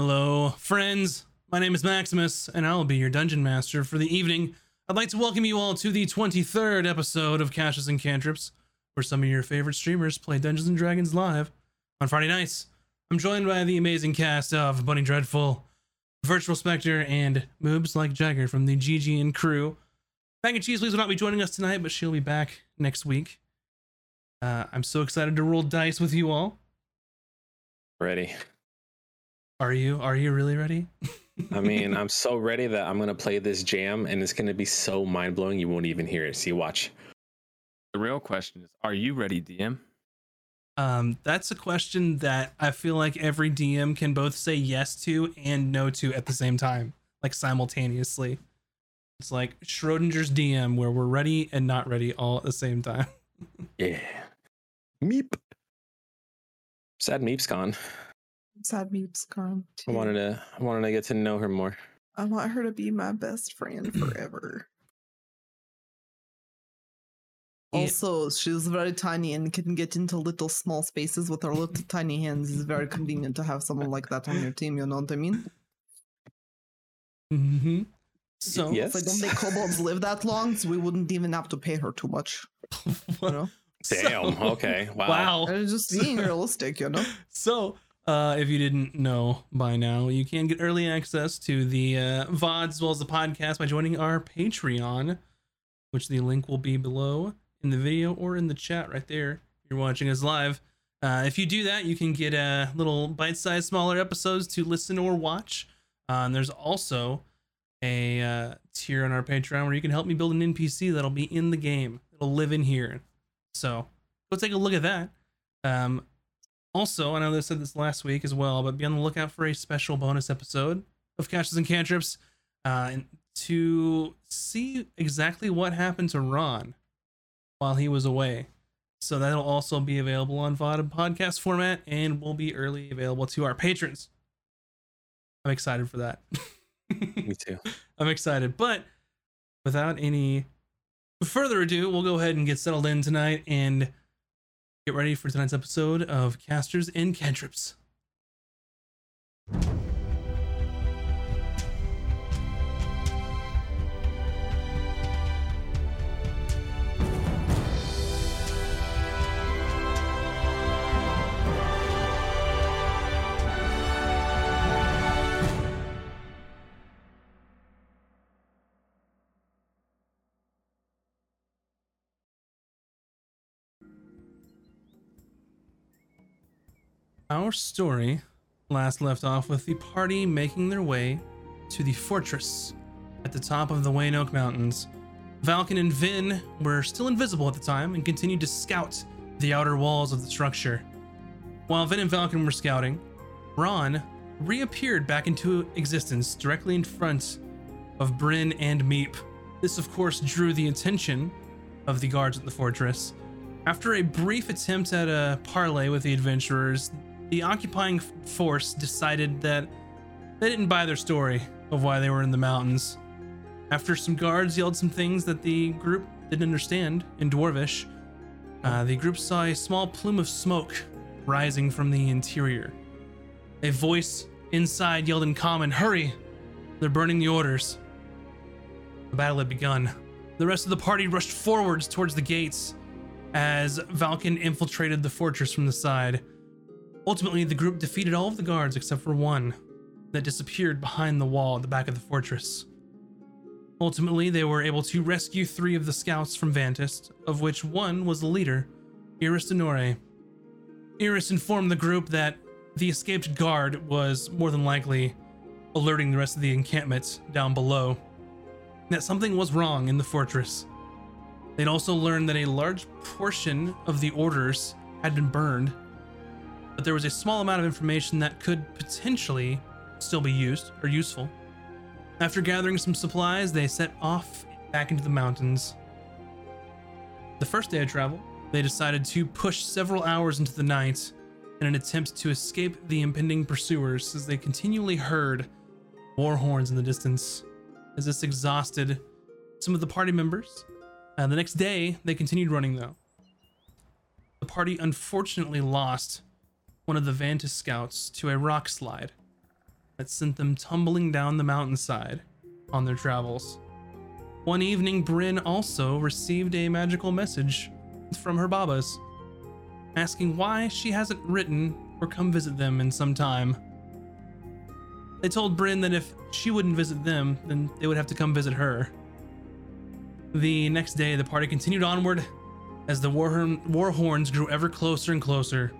Hello, friends. My name is Maximus, and I'll be your dungeon master for the evening. I'd like to welcome you all to the 23rd episode of Caches and Cantrips, where some of your favorite streamers play Dungeons and Dragons live on Friday nights. I'm joined by the amazing cast of Bunny Dreadful, Virtual Spectre, and Moobs like Jagger from the GG and crew. Mac and Cheese Please will not be joining us tonight, but she'll be back next week. Uh, I'm so excited to roll dice with you all. Ready. Are you? Are you really ready? I mean, I'm so ready that I'm gonna play this jam, and it's gonna be so mind blowing you won't even hear it. See, watch. The real question is, are you ready, DM? Um, that's a question that I feel like every DM can both say yes to and no to at the same time, like simultaneously. It's like Schrodinger's DM, where we're ready and not ready all at the same time. Yeah. Meep. Sad Meep's gone. Sad Meep's gone. I wanted to. I wanted to get to know her more. I want her to be my best friend forever. Yeah. Also, she's very tiny and can get into little small spaces with her little tiny hands. It's very convenient to have someone like that on your team. You know what I mean? Mm-hmm. So, Yes. If I don't think kobolds live that long, so we wouldn't even have to pay her too much. You know, Damn. So- okay. Wow. Wow. and just being realistic. You know, So, uh, if you didn't know by now, you can get early access to the uh, VODs as well as the podcast by joining our Patreon, which the link will be below in the video or in the chat right there. If you're watching us live. Uh, if you do that, you can get uh, little bite-sized, smaller episodes to listen or watch. Uh, and there's also a uh, tier on our Patreon where you can help me build an NPC that'll be in the game. It'll live in here. So go take a look at that. Um, also, I know they said this last week as well, but be on the lookout for a special bonus episode of Caches and Cantrips uh, and to see exactly what happened to Ron while he was away. So that'll also be available on VOD podcast format and will be early available to our patrons. I'm excited for that. Me too. I'm excited. But without any further ado, we'll go ahead and get settled in tonight and get ready for tonight's episode of Casters and Cantrips. Our story last left off with the party making their way to the fortress at the top of the Wayne Oak Mountains. Valken and Vin were still invisible at the time and continued to scout the outer walls of the structure. While Vin and Valken were scouting, Ron reappeared back into existence directly in front of Bryn and Meep. This, of course, drew the attention of the guards at the fortress. After a brief attempt at a parley with the adventurers, the occupying force decided that they didn't buy their story of why they were in the mountains. After some guards yelled some things that the group didn't understand in Dwarvish, uh, the group saw a small plume of smoke rising from the interior. A voice inside yelled in common, Hurry! They're burning the orders. The battle had begun. The rest of the party rushed forwards towards the gates as Valken infiltrated the fortress from the side. Ultimately, the group defeated all of the guards except for one that disappeared behind the wall at the back of the fortress. Ultimately, they were able to rescue three of the scouts from Vantis, of which one was the leader, Iris Denore. Iris informed the group that the escaped guard was more than likely alerting the rest of the encampment down below that something was wrong in the fortress. They'd also learned that a large portion of the orders had been burned, but there was a small amount of information that could potentially still be used or useful. After gathering some supplies, they set off back into the mountains. The first day of travel, they decided to push several hours into the night in an attempt to escape the impending pursuers as they continually heard war horns in the distance. As this exhausted some of the party members, and the next day they continued running though. The party unfortunately lost one of the Vantis scouts to a rock slide. that sent them tumbling down the mountainside on their travels. One evening, Bryn also received a magical message from her babas asking why she hasn't written or come visit them in some time. They told Bryn that if she wouldn't visit them, then they would have to come visit her. The next day, the party continued onward as the war, war horns grew ever closer and closer,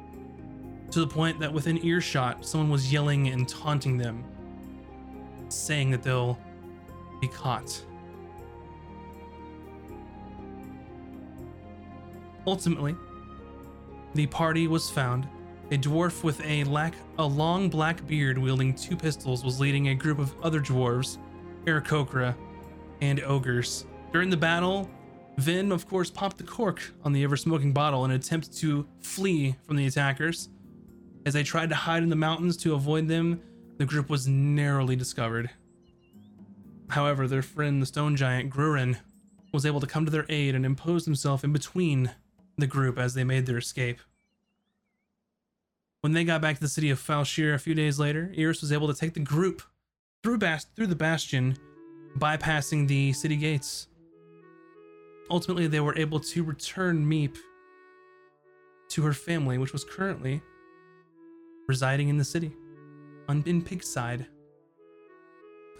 to the point that within earshot, someone was yelling and taunting them, saying that they'll be caught. Ultimately, the party was found. A dwarf with a lack a long black beard wielding two pistols was leading a group of other dwarves, Aarakocra, and ogres. During the battle, Vin, of course, popped the cork on the ever smoking bottle in an attempt to flee from the attackers. As they tried to hide in the mountains to avoid them, the group was narrowly discovered. However, their friend, the stone giant Grurin, was able to come to their aid and impose himself in between the group as they made their escape. When they got back to the city of Falshir a few days later, Iris was able to take the group through, Bas- through the bastion, bypassing the city gates. Ultimately, they were able to return Meep to her family, which was currently residing in the city, on, in Pigside.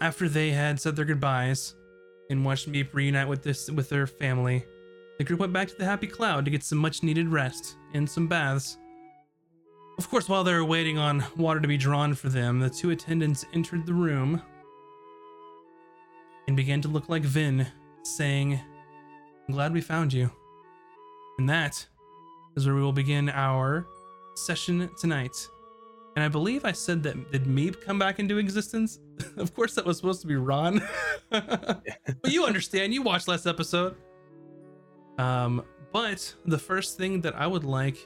After they had said their goodbyes and watched Meep reunite with this with their family, the group went back to the Happy Cloud to get some much needed rest and some baths. Of course, while they were waiting on water to be drawn for them, the two attendants entered the room and began to look like Vin, saying, I'm glad we found you. And that is where we will begin our session tonight. And I believe I said that did Meep come back into existence? of course, that was supposed to be Ron. but you understand, you watched last episode. Um, but the first thing that I would like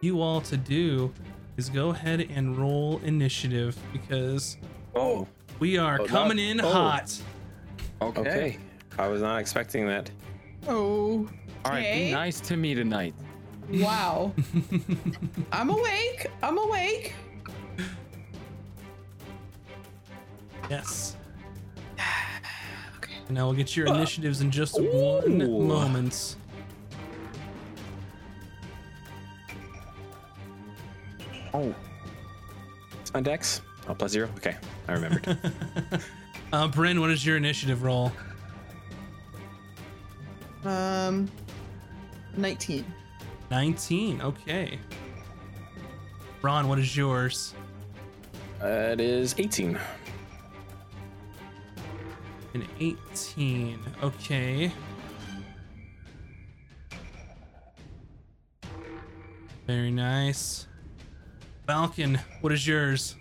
you all to do is go ahead and roll initiative because Oh, we are Oh, coming not- in oh. hot. Okay. okay. I was not expecting that. Oh. All right. Be nice to me tonight. Wow. I'm awake. I'm awake. Yes. Okay. And I will get your initiatives in just one Ooh. moment. Oh. It's my dex. Oh, plus zero. Okay, I remembered. uh, Bryn, what is your initiative roll? Um, 19. 19. Okay. Ron, what is yours? It is 18. An 18. Okay. Very nice. Valken, what is yours?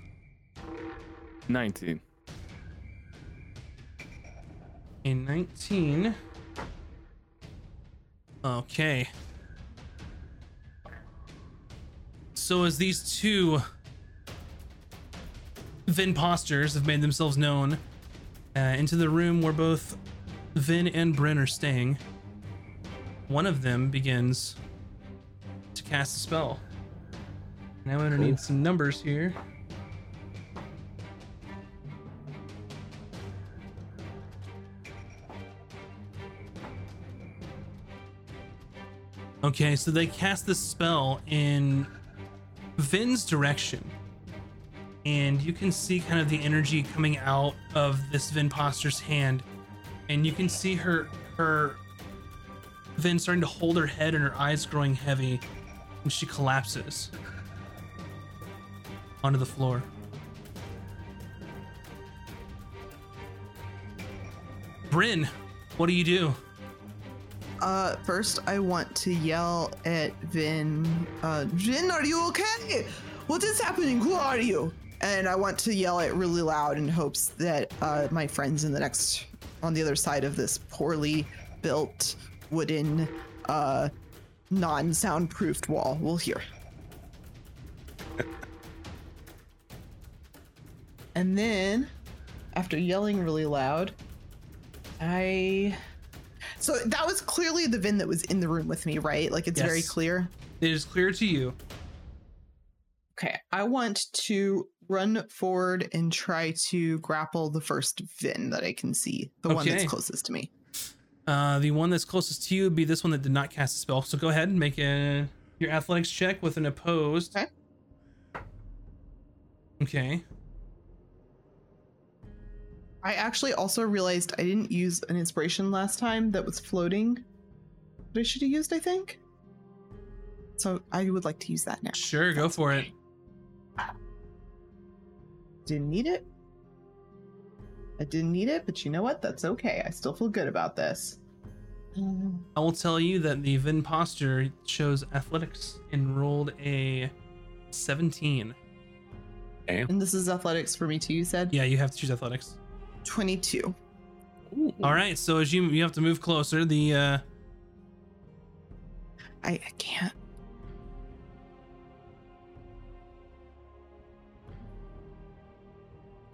19. A 19. Okay. So as these two Vinposters have made themselves known uh, into the room where both Vin and Bryn are staying, one of them begins to cast a spell. Now I'm gonna Cool. need some numbers here. Okay, so they cast this spell in Vin's direction. And you can see kind of the energy coming out of this Vin Poster's hand. And you can see her her Vin starting to hold her head and her eyes growing heavy. And she collapses onto the floor. Bryn, what do you do? Uh, first, I want to yell at Vin. Uh, Vin, are you okay? What is happening? Who are you? And I want to yell it really loud in hopes that uh, my friends in the next, on the other side of this poorly built wooden, uh, non-soundproofed wall will hear. and then, after yelling really loud, I so that was clearly the Vin that was in the room with me, right? Like it's very clear. It is clear to you. Okay. I want to run forward and try to grapple the first Vin that I can see, the one that's closest to me. Uh, the one that's closest to you would be this one that did not cast a spell. So go ahead and make a your athletics check with an opposed. Okay. Okay. I actually also realized I didn't use an inspiration last time that was floating. That I should have used, I think. So I would like to use that now. Sure, go That's for it. Okay. Didn't need it. I didn't need it, but you know what? That's okay. I still feel good about this. Um, I will tell you that the Vinposter shows athletics and rolled a 17. And this is athletics for me too, you said? Yeah, you have to choose athletics. 22. Ooh. All right, so as you you have to move closer, the uh I, I can't.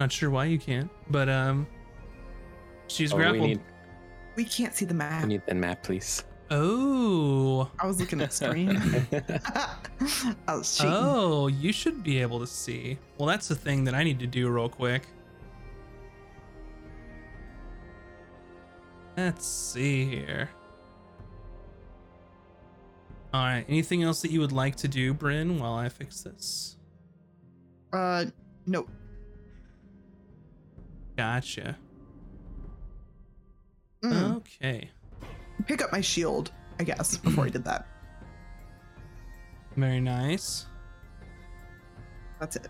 Not sure why you can't, but um she's Oh, we grappled. need We can't see the we map. need the map, please. Oh. I was looking at screen. I was cheating. Oh, you should be able to see. Well, that's the thing that I need to do real quick. Let's see here. All right. Anything else that you would like to do, Bryn, while I fix this? Uh, no. Gotcha. Mm. Okay. Pick up my shield, I guess, before I did that. Very nice. That's it.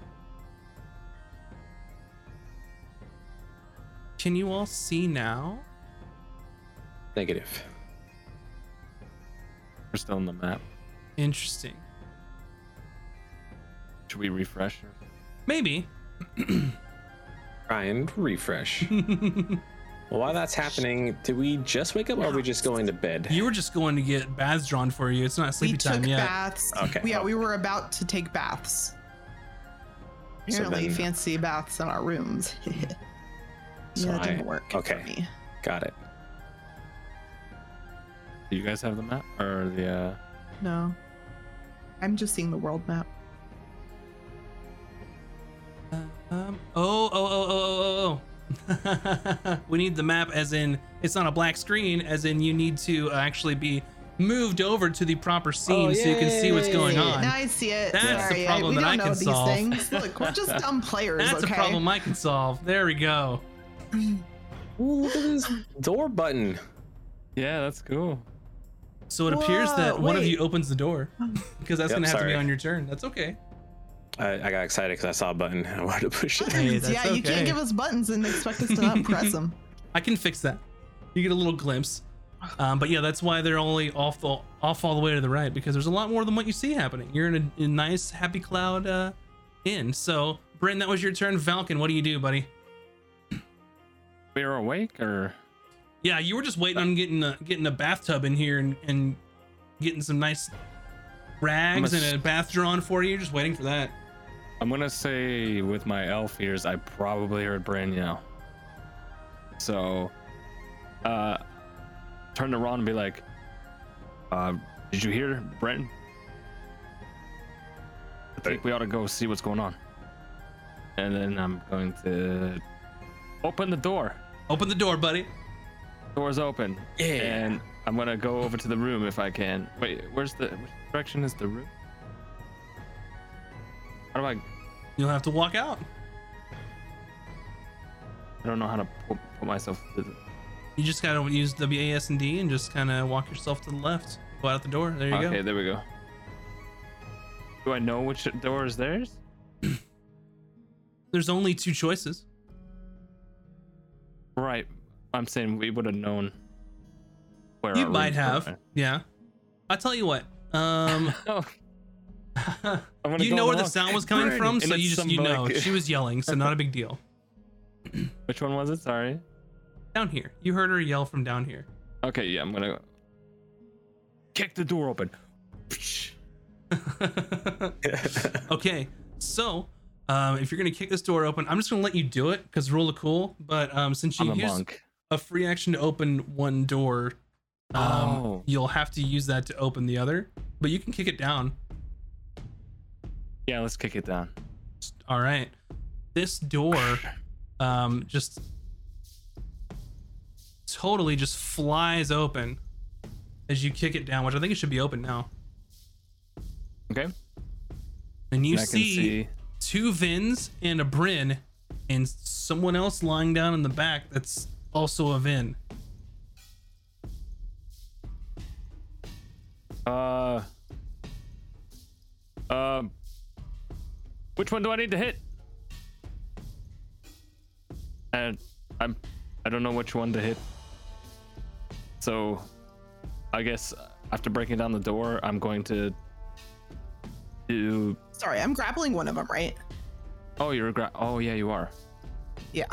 Can you all see now? Negative. We're still on the map. Interesting. Should we refresh? Maybe. Try and refresh. Well, while that's happening, did we just wake up or are we just going to bed? you were just going to get baths drawn for you. It's not sleepy we time took yet. baths. Okay. Yeah, we were about to take baths. So Apparently, then- fancy baths in our rooms. yeah, So that I- didn't work okay. for me. Got it. Do you guys have the map or the? uh No. I'm just seeing the world map. Um, oh, oh, oh, oh, oh, oh, oh. we need the map as in it's not a black screen, as in you need to actually be moved over to the proper scene so you can see what's going on. Now I see it. That's the Sorry, problem I, we that don't I know can these solve. things. Look, we're just dumb players. That's okay? a problem I can solve. There we go. Ooh, look at this door button. Yeah, that's cool. So it appears that Whoa, one of you opens the door because that's Yep, gonna have to be on your turn. That's okay. I, I got excited because I saw a button. I wanted to push it. Hey, Buttons. that's yeah, you can't give us buttons and expect us to not press them. I can fix that. You get a little glimpse. Um, but yeah, that's why they're only off the off all the way to the right because there's a lot more than what you see happening. You're in a, a nice happy cloud uh, inn. So, Bryn, that was your turn. Valken, what do you do, buddy? We are awake or? Yeah, you were just waiting on getting a, getting a bathtub in here and, and getting some nice rags a and a bath drawn for you. Just waiting for that. I'm gonna say with my elf ears, I probably heard Bryn yell. So, uh, turn to Ron and be like, uh, "Did you hear Bryn? I think we ought to go see what's going on." And then I'm going to open the door. Open the door, buddy. Door's open. Yeah. And I'm gonna go over to the room if I can. Wait, where's the which direction is the room? How do I? You'll have to walk out. I don't know how to put, put myself. You just gotta use WAS and D and just kind of walk yourself to the left. Go out the door. There you okay, go. Okay, there we go. Do I know which door is theirs? There's only two choices. Right. I'm saying we would have known. Where You might rooms were. have. Yeah. I'll tell you what. Um, Oh, you know where the sound was coming from, so you just you know she was yelling, so not a big deal. Which one was it? Sorry. Down here, you heard her yell from down here. Okay, yeah, I'm gonna kick the door open. okay, so um, if you're gonna kick this door open, I'm just gonna let you do it because rule of cool. But um, since you I'm a used a free action to open one door, um, Oh. you'll have to use that to open the other. But you can kick it down. Yeah, let's kick it down. All right. This door um just totally just flies open as you kick it down, which I think it should be open now. Okay. And you I see, see. two Vins and a Bryn and someone else lying down in the back that's also a Vin. Uh. Um. Which one do I need to hit? And I'm. I don't know which one to hit. So, I guess after breaking down the door, I'm going to do. Sorry, I'm grappling one of them, right? Oh, you're gra- Oh, yeah, you are. Yeah.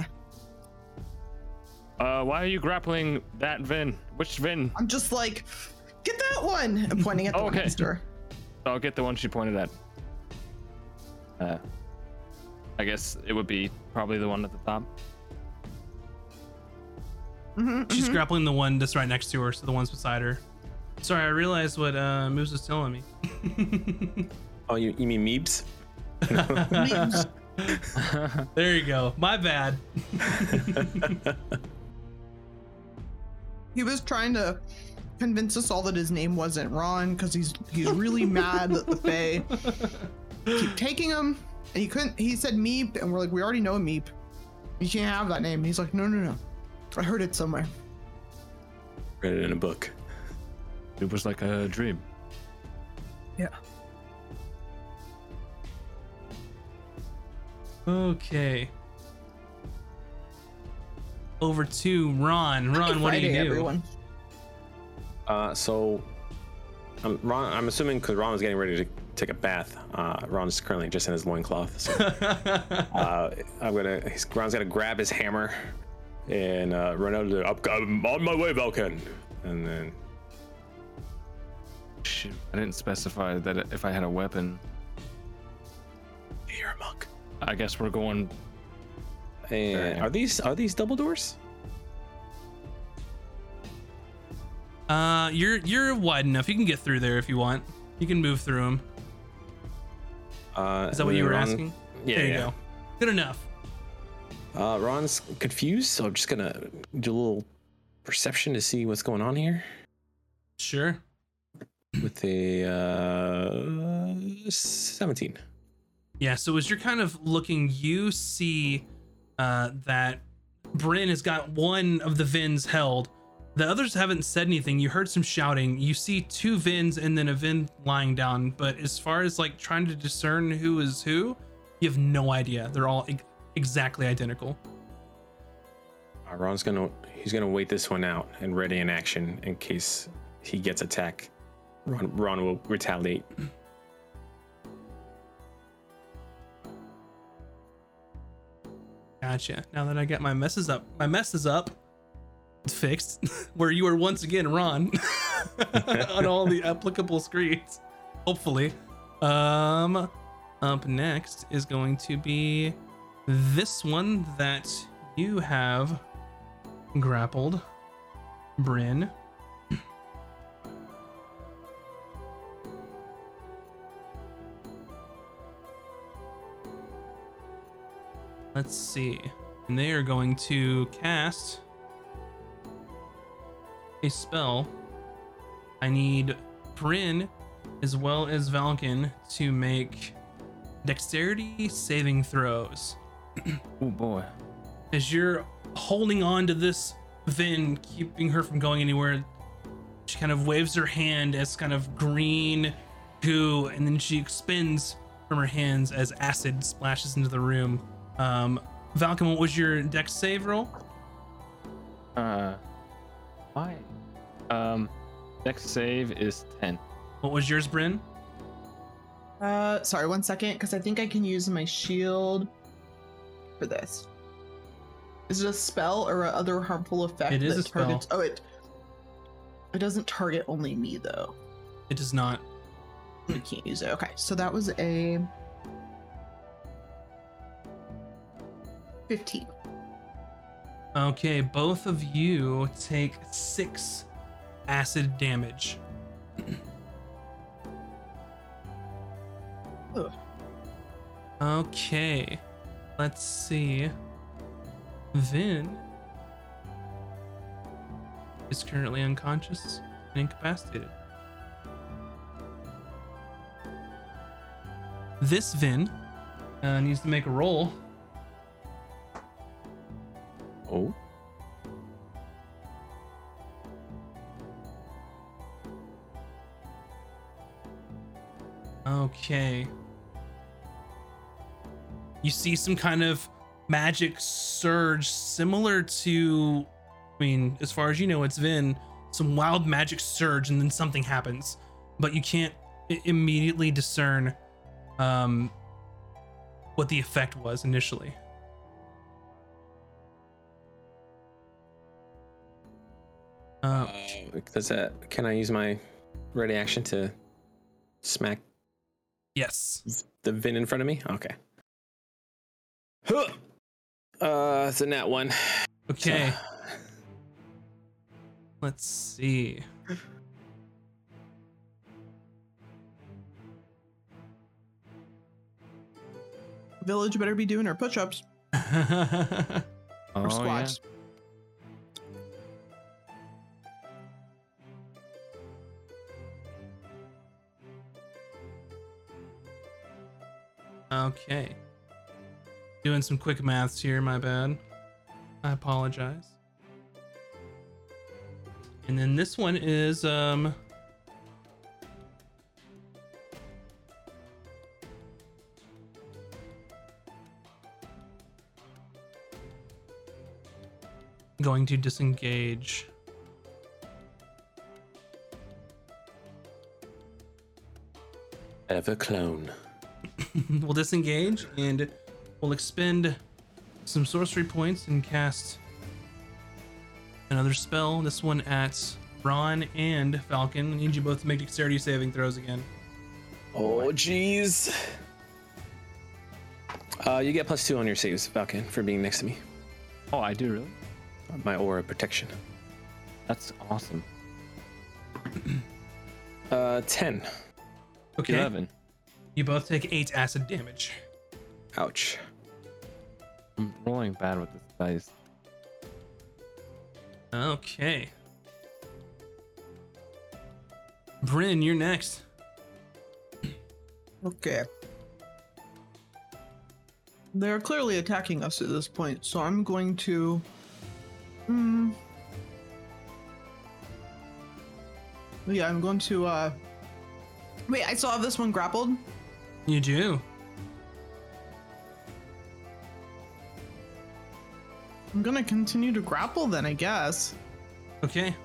Uh, why are you grappling that Vin? Which Vin? I'm just like, get that one. I'm pointing at the one Okay. I'll get the one she pointed at. Uh, I guess it would be probably the one at the top. Mm-hmm, She's grappling the one that's right next to her, so the ones beside her. Sorry, I realized what uh, Moose was telling me. Oh, you, you mean Meebs? there you go. My bad. He was trying to convince us all that his name wasn't Ron because he's he's really mad that the Fae keep taking him. And he couldn't. He said Meep, and we're like, we already know Meep. You can't have that name. And he's like, no, no, no. I heard it somewhere. Read it in a book. It was like a dream. Yeah. Okay. Over to Ron. Ron, what do you Friday, do? everyone. Uh, so, um, Ron, I'm assuming because Ron was getting ready to take a bath. Uh, Ron's currently just in his loincloth. So, uh, I'm gonna. He's, Ron's gonna grab his hammer and uh, run out of the. I'm on my way, Valken. And then Shoot, I didn't specify that if I had a weapon. you're a monk. I guess we're going. And Alright. are these are these double doors? uh, you're you're wide enough. You can get through there if you want. You can move through them. Uh, Is that what you were asking? Yeah, there you yeah. go. Good enough. Uh, Ron's confused, so I'm just gonna do a little perception to see what's going on here Sure. with a uh, 17. Yeah, so as you're kind of looking, you see uh, that Bryn has got one of the Vins held. The others haven't said anything. You heard some shouting. You see two Vins and then a Vin lying down. But as far as like trying to discern who is who, you have no idea. They're all ex- exactly identical. Uh, Ron's gonna he's gonna wait this one out and ready in action in case he gets attacked. Ron, Ron will retaliate. Gotcha. Now that I got my messes up, my mess is up, fixed, where you are once again Ron on all the applicable screens. Hopefully. Um, up next is going to be this one that you have grappled, Bryn. Let's see. And they are going to cast a spell. I need Bryn as well as Valken to make dexterity saving throws. Oh boy. As you're holding on to this Vin, keeping her from going anywhere, she kind of waves her hand as kind of green goo, and then she expends from her hands as acid splashes into the room. Um, Valken, what was your dex save roll? Uh, why? Um, next save is ten. What was yours, Bryn? Uh, sorry, one second, because I think I can use my shield for this. Is it a spell or a other harmful effect? It is that a spell. targets- Oh, it. It doesn't target only me though. It does not. I can't use it. Okay, so that was a fifteen. Okay, both of you take six acid damage. Okay. Let's see. Vin is currently unconscious and incapacitated. This Vin uh, needs to make a roll. Oh. Okay. You see some kind of magic surge similar to, I mean, as far as you know, it's Vin, some wild magic surge, and then something happens, but you can't immediately discern um, what the effect was initially. Uh, Uh, does that? Can I use my ready action to smack yes. the Vin in front of me? Okay. Huh. Uh, it's a nat one. Okay. So- Let's see. Village better be doing her push-ups or Oh, yeah. Okay. Doing some quick maths here, my bad. I apologize. And then this one is um going to disengage. Ever clone. we'll disengage and we'll expend some sorcery points and cast another spell. This one at Ron and Valken. I need you both to make dexterity saving throws again. Oh, jeez. Uh, you get plus two on your saves, Valken, for being next to me. Oh, I do really. My aura protection. That's awesome. Uh, ten. Okay. Eleven. You both take eight acid damage. Ouch. I'm rolling bad with this dice. Okay. Bryn, you're next. Okay. They're clearly attacking us at this point, so I'm going to. Hmm. Yeah, I'm going to. uh Wait, I still have this one grappled. You do. I'm gonna continue to grapple then, I guess. Okay.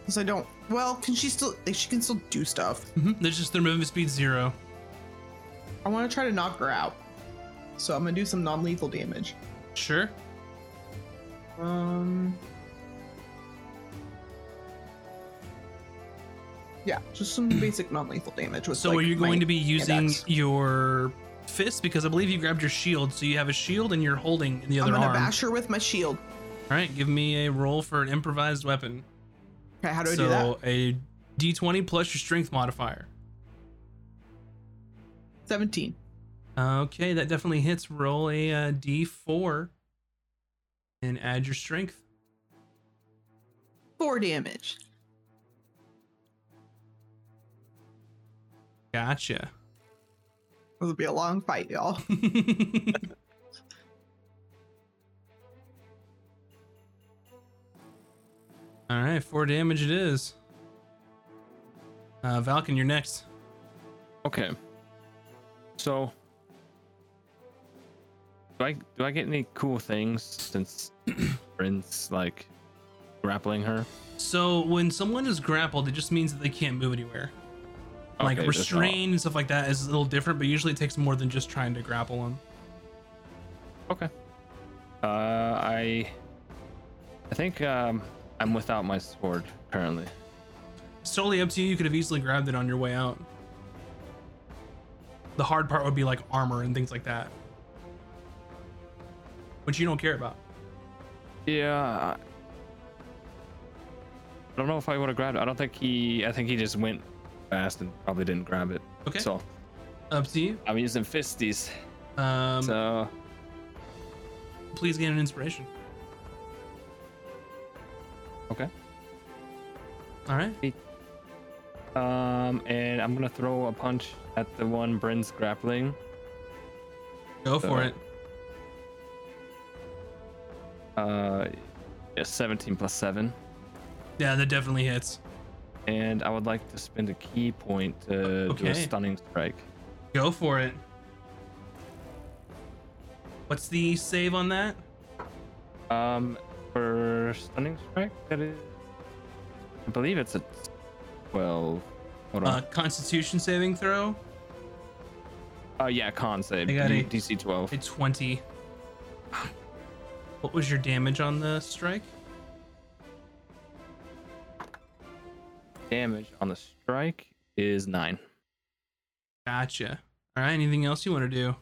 Because I don't. Well, can she still? like, She can still do stuff. hmm There's just their movement speed zero. I want to try to knock her out. So I'm gonna do some non-lethal damage. Sure. Um. Yeah, just some basic non-lethal damage. With So like, are you going to be using index. your fist? Because I believe you grabbed your shield, so you have a shield and you're holding the other arm. I'm gonna arm. bash her with my shield. All right, give me a roll for an improvised weapon. Okay, how do I so do that? So a d20 plus your strength modifier. 17. Okay, that definitely hits. Roll a uh, d4 and add your strength. Four damage. Gotcha. This will be a long fight, y'all. All right, four damage it is. Uh, Valken, you're next. Okay. So, do I do I get any cool things since Prince like grappling her? So when someone is grappled, it just means that they can't move anywhere. Like Okay, restrain and stuff like that is a little different, but usually it takes more than just trying to grapple him. Okay. Uh, I I think um I'm without my sword currently. It's totally up to you. You could have easily grabbed it on your way out. The hard part would be like armor and things like that, which you don't care about. Yeah. I I don't know if I would have grabbed it. I don't think he. I think he just went fast and probably didn't grab it. Okay. So Up to you. I'm using fisties. Um, So please gain an inspiration. okay. All right. Um, and I'm gonna throw a punch at the one Bryn's grappling. Go for it. Uh, yeah, 17 plus seven. Yeah, that definitely hits. And I would like to spend a ki point to do a stunning strike. Go for it. What's the save on that? Um, for stunning strike, that is, I believe it's a 12. Hold Uh. Constitution saving throw. Uh, yeah, con save. I got D- a- DC 12. A 20. What was your damage on the strike? Damage on the strike is nine. Gotcha. All right. Anything else you want to do?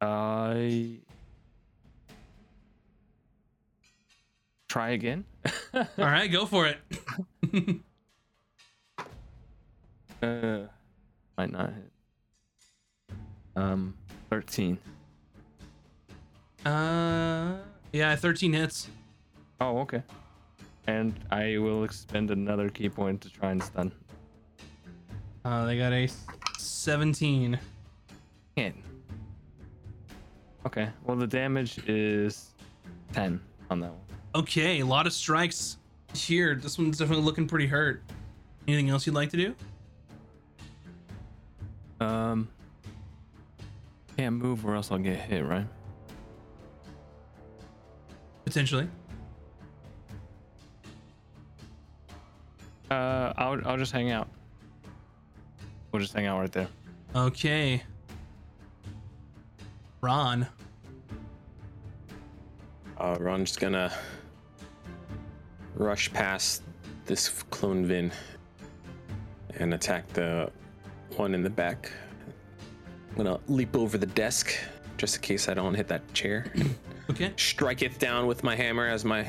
I try again. All right, go for it. Uh, might not hit. Um, 13. uh, yeah, 13 hits. Oh, okay. And I will expend another ki point to try and stun. Uh, they got a 17. Ten. Okay. Well, the damage is 10 on that one. Okay, a lot of strikes here. This one's definitely looking pretty hurt. Anything else you'd like to do? Um, can't move or else I'll get hit, right? Potentially. Uh, I'll I'll just hang out. We'll just hang out right there. Okay. Ron. Uh, Ron's gonna rush past this clone Vin and attack the one in the back. I'm gonna leap over the desk just in case I don't hit that chair. Okay. Strike it down with my hammer as my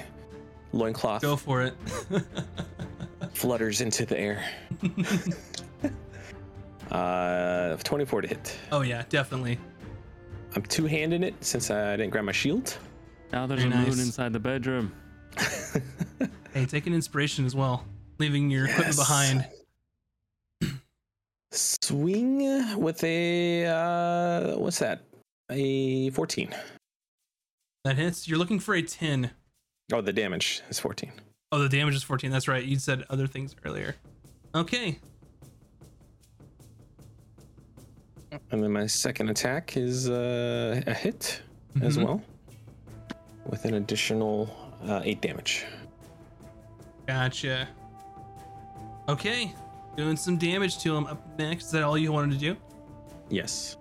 loincloth Go for it. flutters into the air. uh, 24 to hit. oh, yeah, definitely. I'm two handing it since I didn't grab my shield. Now there's Very a moon inside the bedroom. Hey, take an inspiration as well, leaving your equipment behind. Swing with a uh, what's that? A 14. That hits. You're looking for a 10. Oh, the damage is 14. Oh, the damage is 14. That's right. You said other things earlier. Okay. And then my second attack is uh, a hit as Mhm. well, with an additional uh, eight damage. Gotcha. Okay. Doing some damage to him up next. Is that all you wanted to do? Yes.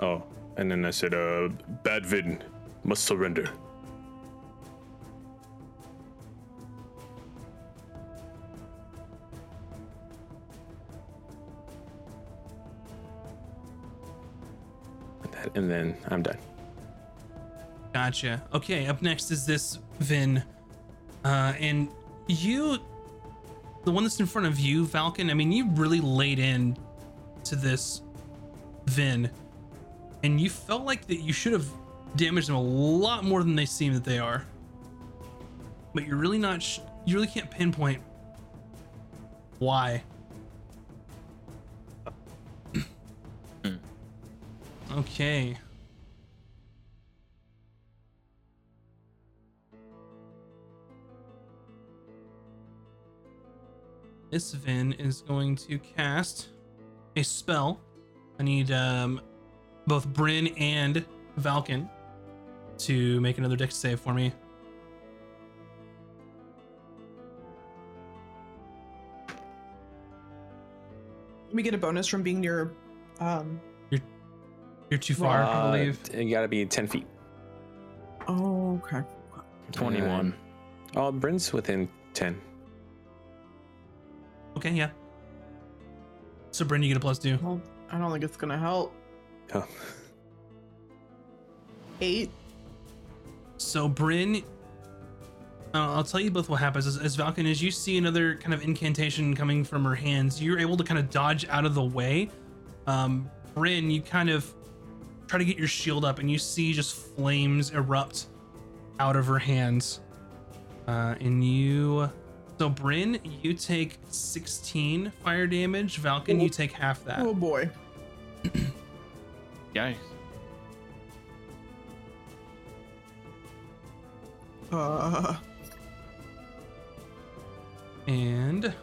Oh, and then I said, uh, bad vid must surrender. And then I'm done. Gotcha. Okay, up next is this Vin. Uh, and you, the one that's in front of you, Valken, I mean, you really laid in to this Vin. And you felt like that you should have damaged them a lot more than they seem that they are. But you're really not, sh- you really can't pinpoint why. Okay. This Vin is going to cast a spell. I need um, both Bryn and Valken to make another dex save for me. We get a bonus from being near. Um. You're too far, I Uh, believe. You gotta be 10 feet. Oh, okay. 21. Oh, Bryn's within 10. Okay, yeah. So Bryn, you get a plus two. Well, I don't think it's gonna help. Oh. Eight. So Bryn, uh, I'll tell you both what happens as, as Valken as you see another kind of incantation coming from her hands. You're able to kind of dodge out of the way. Um, Bryn, you kind of try to get your shield up, and you see just flames erupt out of her hands. Uh, and you, so Bryn, you take 16 fire damage. Valken, you take half that. Oh boy. Yikes. Uh, And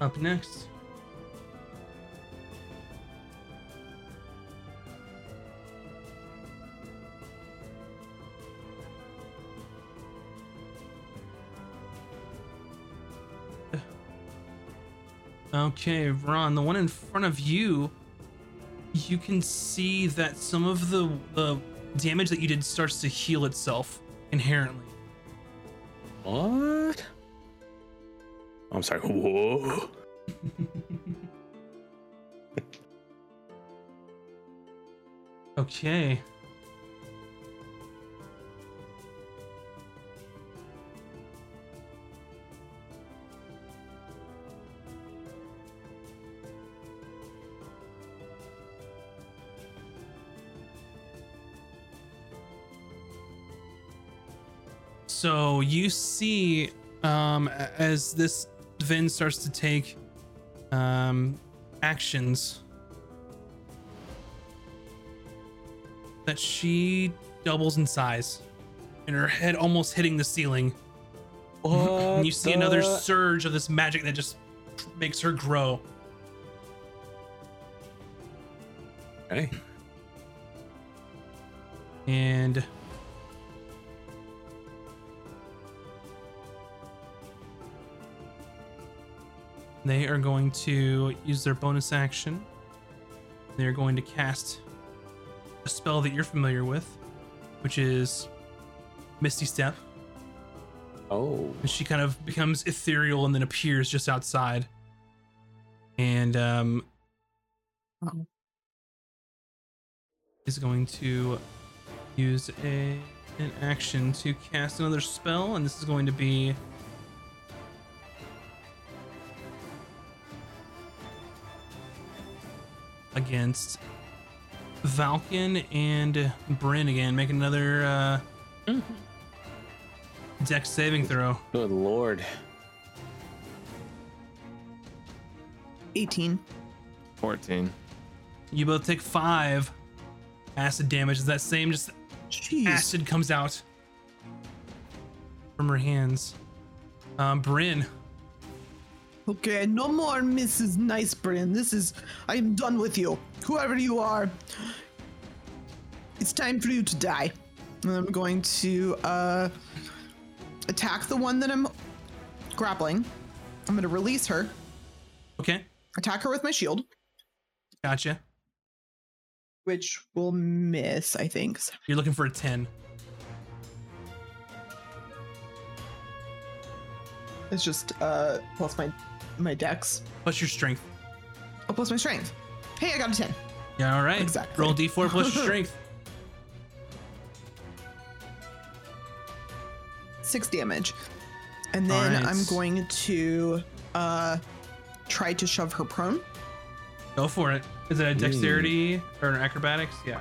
up next, Okay, Ron, the one in front of you, you can see that some of the the damage that you did starts to heal itself inherently. What? I'm sorry. Whoa. Okay. So you see, um, as this Vin starts to take um, actions, that she doubles in size, and her head almost hitting the ceiling. and you see another surge of this magic that just makes her grow. Okay. And they are going to use their bonus action. They're going to cast a spell that you're familiar with, which is Misty Step. Oh. And she kind of becomes ethereal and then appears just outside. And um, Oh. is going to use a an action to cast another spell, and this is going to be against Valken and Bryn again. Make another uh, dex saving throw. Good lord. 18. 14. You both take five acid damage. Is that same? Just Jeez. acid comes out from her hands. Um, Bryn, Okay, no more Mrs. Nice Bryn. This is. I am done with you. Whoever you are, it's time for you to die. And I'm going to uh, attack the one that I'm grappling. I'm going to release her, okay, attack her with my shield, gotcha. which will miss, I think. You're looking for a ten. It's just uh, plus my my dex. Plus your strength. Oh, plus my strength. Hey, I got a 10. Yeah, all right. Exactly. Roll d4 plus your strength. six damage. And then Alright. I'm going to uh try to shove her prone. Go for it. Is it a dexterity or an acrobatics? Yeah.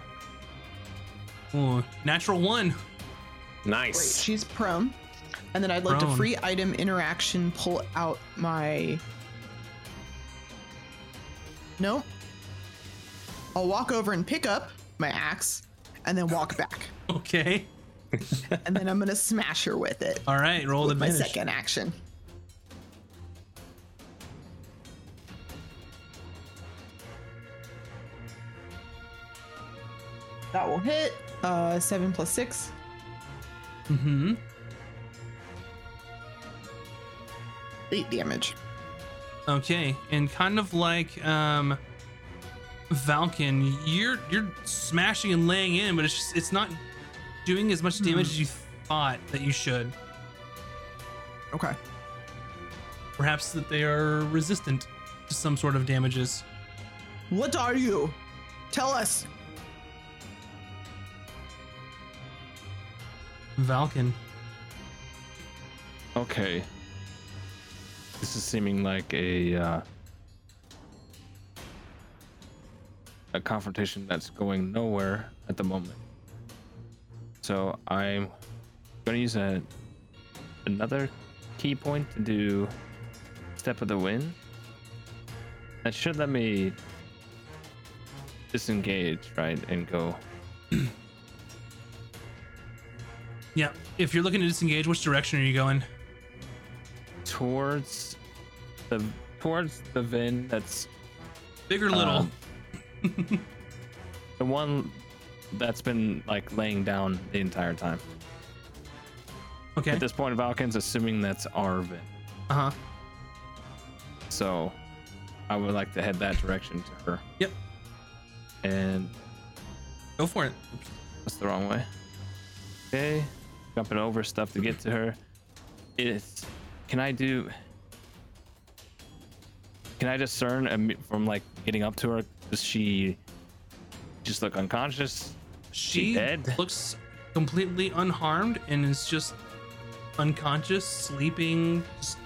Ooh, natural one. Great. Nice. She's prone. And then I'd like Prone. to free item interaction pull out my Nope. I'll walk over and pick up my axe and then walk back. Okay. And then I'm gonna smash her with it. All right. Roll with my second action. That will hit. Uh, seven plus six. Mm-hmm. Eight damage. Okay, and kind of like um Valken, you're you're smashing and laying in, but it's just it's not doing as much damage as you thought that you should. Okay. Perhaps that they are resistant to some sort of damages. What are you? Tell us. Valken. Okay. This is seeming like a uh, a confrontation that's going nowhere at the moment. So I'm gonna use a another ki point to do step of the wind. That should let me disengage, right, and go. Yeah. If you're looking to disengage, which direction are you going? Towards the towards the Vin that's Big or little? Um, the one that's been like laying down the entire time. okay. At this point, Valken's assuming that's our Vin. Uh huh. So I would like to head that direction to her. Yep. And Go for it. that's the wrong way. Okay. Jumping over stuff to get to her. It's can I do can I discern from like getting up to her? Does she just look unconscious? She dead? looks completely unharmed and is just unconscious, sleeping, just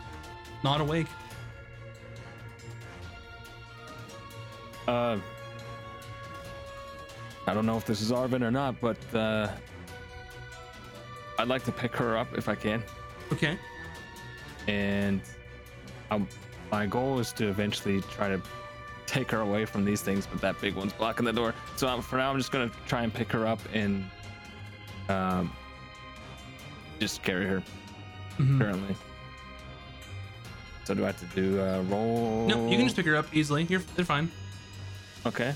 not awake. Uh, I don't know if this is our Vin or not, but uh, I'd like to pick her up if I can. Okay. And um, my goal is to eventually try to take her away from these things, but that big one's blocking the door. So um, for now, I'm just gonna try and pick her up and um, just carry her Mhm. currently. So do I have to do a roll? No, you can just pick her up easily. You're they're fine. Okay.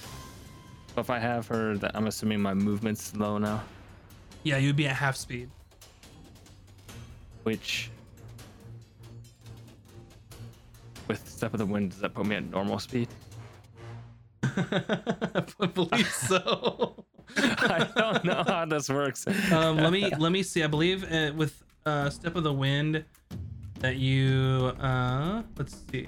So if I have her, that I'm assuming my movement's slow now, Yeah, you'd be at half speed. which with step of the wind, does that put me at normal speed? I believe so. I don't know how this works. um, let me let me see. I believe uh, with uh, step of the wind that you uh, let's see.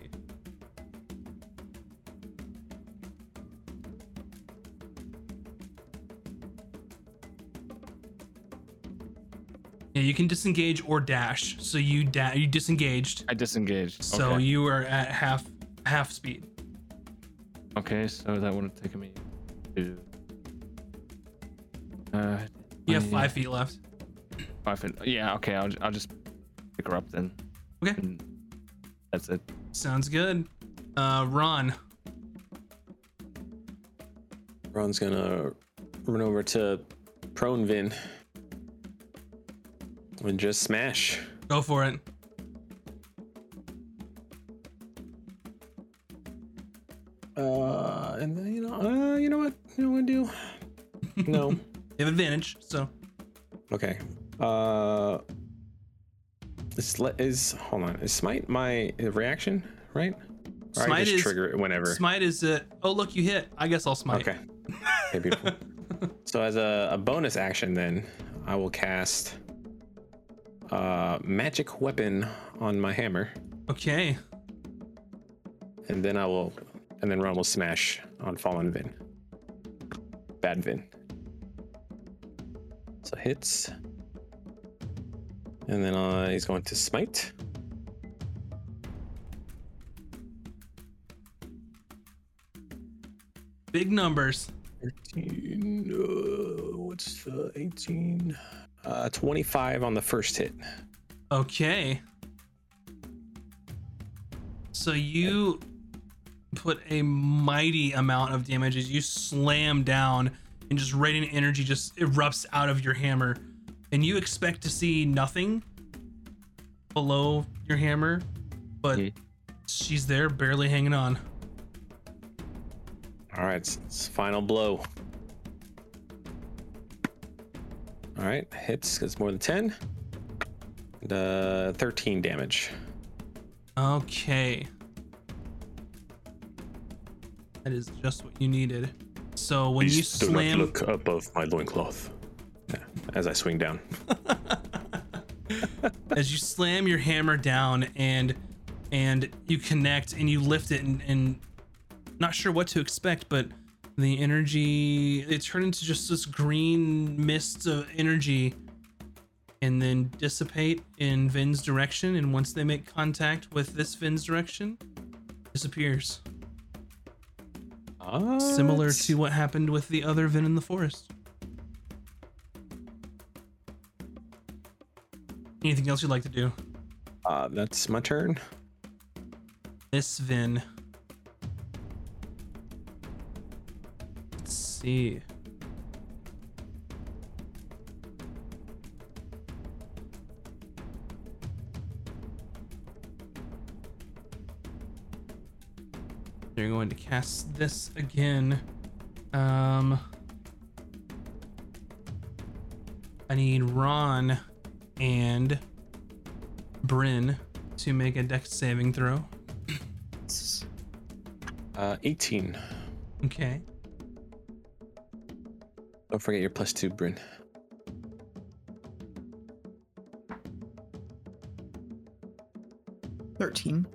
Yeah, you can disengage or dash. So you da- you disengaged. I disengaged. So okay. you are at half half speed. okay, so that would have taken me to. Uh, You have five feet left. Five feet. Yeah. Okay. I'll I'll just pick her up then. Okay. And that's it. Sounds good. Uh, Ron. Ron's gonna run over to prone Vin and just smash. Go for it. Uh, and then, you know, uh, you know what? You know what I do? No. You have advantage, so okay. Uh, is is hold on? Is smite my reaction right? Or I Smite just is- trigger it whenever. smite is uh oh look you hit. I guess I'll smite. Okay. Okay, beautiful. so as a, a bonus action, then I will cast uh, magic weapon on my hammer, Okay. and then I will, and then Ron will smash on fallen Vin. Bad Vin. So hits, and then uh, he's going to smite. Big numbers. 13, uh, what's the 18? Uh, 25 on the first hit. Okay. So you put a mighty amount of damage as you slam down and just radiant energy just erupts out of your hammer. And you expect to see nothing below your hammer, but Mhm. she's there barely hanging on. All right, it's, it's final blow. All right, hits because more than 10. And, uh, 13 damage. Okay. That is just what you needed. So when you slam look above my loincloth. As I swing down. as you slam your hammer down and and you connect and you lift it and, and not sure what to expect but the energy it turned into just this green mist of energy and then dissipate in Vin's direction and once they make contact with this Vin's direction disappears similar to what happened with the other Vin in the forest. Anything else you'd like to do? Uh, that's my turn. This Vin. See. They're going to cast this again. Um, I need Ron and Bryn to make a dex saving throw. Uh, 18. Okay. Don't forget your plus two, Bryn. Thirteen.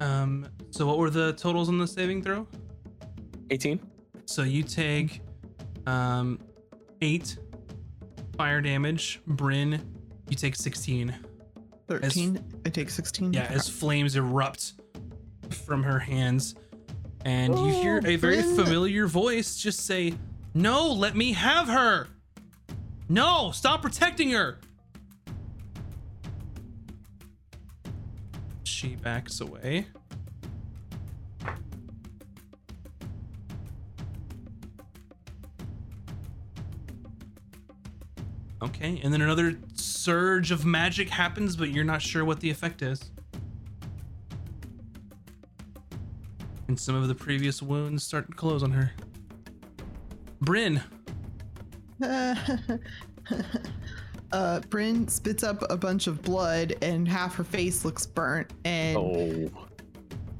Um, so what were the totals on the saving throw? 18. So you take um eight fire damage. Bryn, you take 16. Thirteen. I take sixteen. Yeah, as flames erupt from her hands. And you hear Oh, a very Bryn. familiar voice just say, No, let me have her. No, stop protecting her. She backs away. Okay, and then another surge of magic happens, but you're not sure what the effect is. And some of the previous wounds start to close on her. Bryn, uh, Bryn spits up a bunch of blood, and half her face looks burnt. And Oh.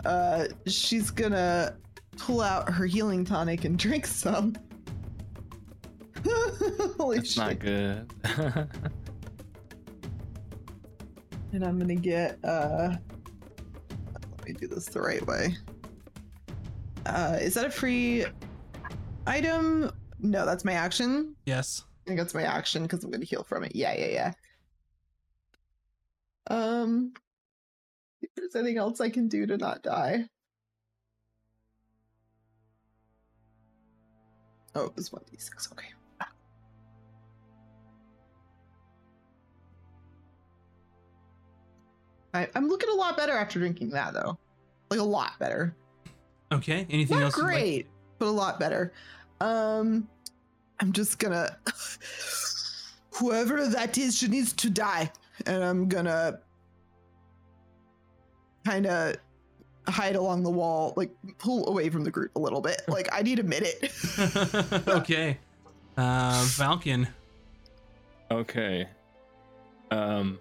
uh, she's gonna pull out her healing tonic and drink some. Holy It's shit! not good. And I'm gonna get. uh Let me do this the right way. Uh, is that a free item? No, that's my action. yes. I think that's my action because I'm gonna heal from it. Yeah, yeah, yeah. Um, if there's anything else I can do to not die. Oh, it was one d six. Okay. I, I'm looking a lot better after drinking that, though. Like a lot better. Okay. Anything Not else? you'd like- great, but a lot better. Um, I'm just gonna. Whoever that is, she needs to die, and I'm gonna kind of hide along the wall, like pull away from the group a little bit. Like I need a minute. okay. Uh, Valken. okay. Um.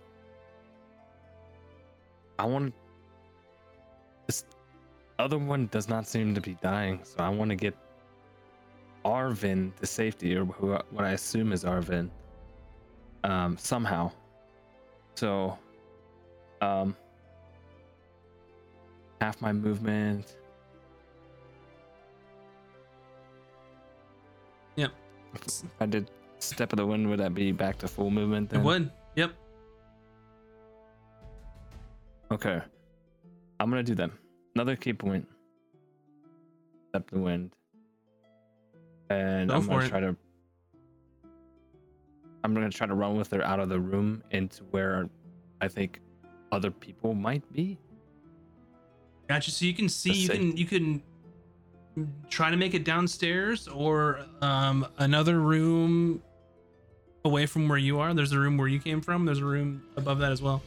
I want. Other one does not seem to be dying, so I want to get our Vin to safety, or who, what I assume is our Vin. Um, somehow. So, um, half my movement. Yep. If I did step of the wind, would that be back to full movement It then? would. Yep. Okay. I'm gonna do them. Another ki point. Step the wind. And Go I'm gonna it. try to I'm gonna try to run with her out of the room into where I think other people might be. Gotcha. So you can see, Let's you see. can, you can try to make it downstairs or um, another room away from where you are. There's a room where you came from. There's a room above that as well.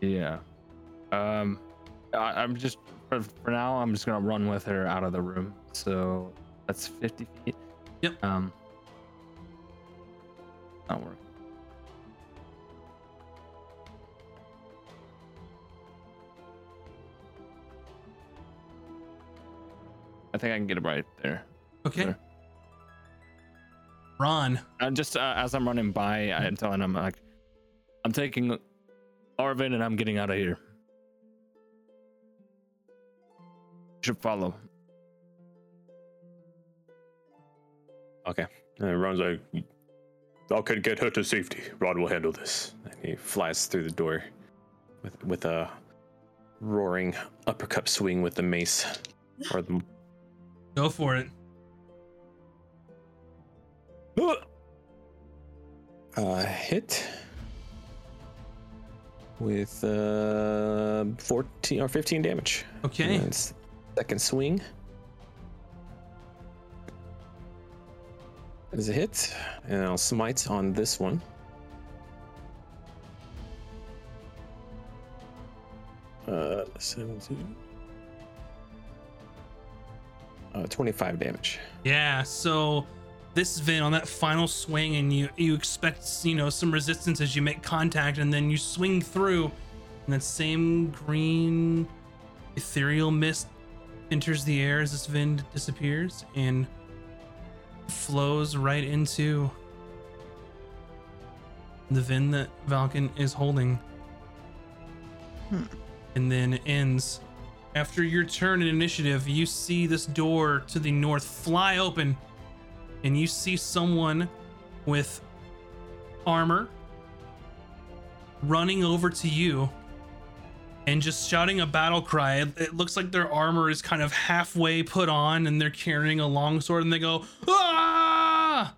Yeah. Um I, I'm just for, for now I'm just gonna run with her out of the room. So that's 50 feet. Yep. Um not work. I think I can get it right there. Okay. There. Ron. And just uh, as I'm running by, I'm telling him like, I'm taking our Vin and I'm getting out of here. Should follow. Okay. And Ron's like, I can get her to safety. Rod will handle this. And he flies through the door with with a roaring uppercut swing with the mace, or the Go for it. uh, hit with uh, 14 or 15 damage. Okay. And second swing is a hit, and I'll smite on this one. Uh, 17. Uh, 25 damage. Yeah, so this Vin on that final swing, and you you expect you know some resistance as you make contact, and then you swing through, and that same green ethereal mist enters the air as this Vin disappears and flows right into the Vin that Valken is holding, hmm. and then ends. After your turn in initiative, you see this door to the north fly open, and you see someone with armor running over to you and just shouting a battle cry. It, looks like their armor is kind of halfway put on, and they're carrying a longsword, and they go, Ah!